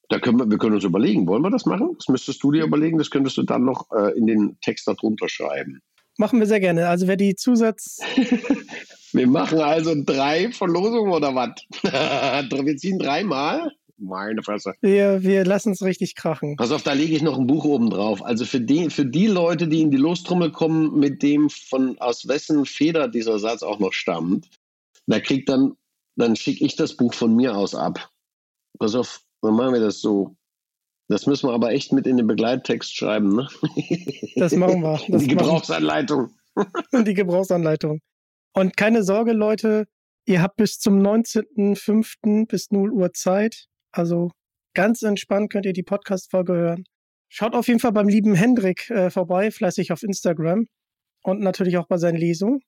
Da können wir, wir können uns überlegen, wollen wir das machen? Das müsstest du dir überlegen, das könntest du dann noch äh, in den Text darunter schreiben. Machen wir sehr gerne. Also wer die Zusatz. *laughs* Wir machen also drei Verlosungen oder was? *laughs* wir ziehen dreimal? Meine Fresse. Wir, wir lassen es richtig krachen. Pass auf, da lege ich noch ein Buch oben drauf. Also für die, für die Leute, die in die Lostrommel kommen, mit dem von aus wessen Feder dieser Satz auch noch stammt, da kriegt dann, dann schicke ich das Buch von mir aus ab. Pass auf, dann machen wir das so. Das müssen wir aber echt mit in den Begleittext schreiben, ne? Das machen wir. *laughs* Das die Gebrauchsanleitung. *laughs* Die Gebrauchsanleitung. Und keine Sorge, Leute, ihr habt bis zum 19.05. bis 0 Uhr Zeit. Also ganz entspannt könnt ihr die Podcast-Folge hören. Schaut auf jeden Fall beim lieben Hendrik äh, vorbei, fleißig auf Instagram und natürlich auch bei seinen Lesungen.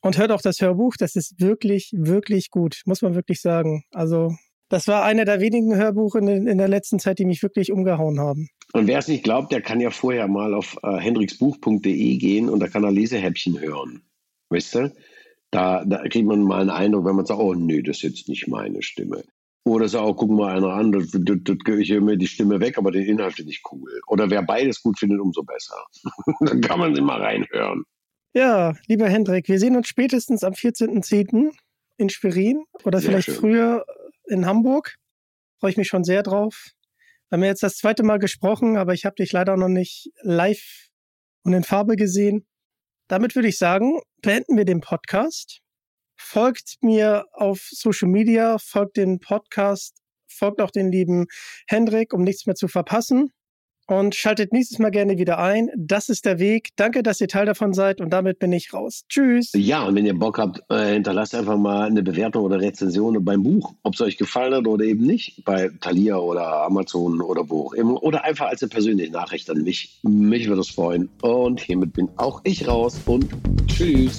Und hört auch das Hörbuch, das ist wirklich, wirklich gut, muss man wirklich sagen. Also das war einer der wenigen Hörbuche in, in, der letzten Zeit, die mich wirklich umgehauen haben. Und wer es nicht glaubt, der kann ja vorher mal auf äh, hendriksbuch.de gehen und da kann er Lesehäppchen hören. Weißt du? Da, da kriegt man mal einen Eindruck, wenn man sagt, oh nee, das ist jetzt nicht meine Stimme. Oder so, oh, guck mal einer an, das, das, das, ich höre mir die Stimme weg, aber den Inhalt finde ich cool. Oder wer beides gut findet, umso besser. *laughs* Dann kann man sie mal reinhören. Ja, lieber Hendrik, wir sehen uns spätestens am 14.10. in Schwerin oder Sehr vielleicht schön. früher in Hamburg. Freue ich mich schon sehr drauf. Wir haben jetzt das zweite Mal gesprochen, aber ich habe dich leider noch nicht live und in Farbe gesehen. Damit würde ich sagen, beenden wir den Podcast. Folgt mir auf Social Media, folgt den Podcast, folgt auch den lieben Hendrik, um nichts mehr zu verpassen. Und schaltet nächstes Mal gerne wieder ein. Das ist der Weg. Danke, dass ihr Teil davon seid. Und damit bin ich raus. Tschüss. Ja, und wenn ihr Bock habt, äh, hinterlasst einfach mal eine Bewertung oder Rezension beim Buch, ob es euch gefallen hat oder eben nicht, bei Thalia oder Amazon oder wo auch immer. Oder einfach als eine persönliche Nachricht an mich. Mich würde es freuen. Und hiermit bin auch ich raus und tschüss.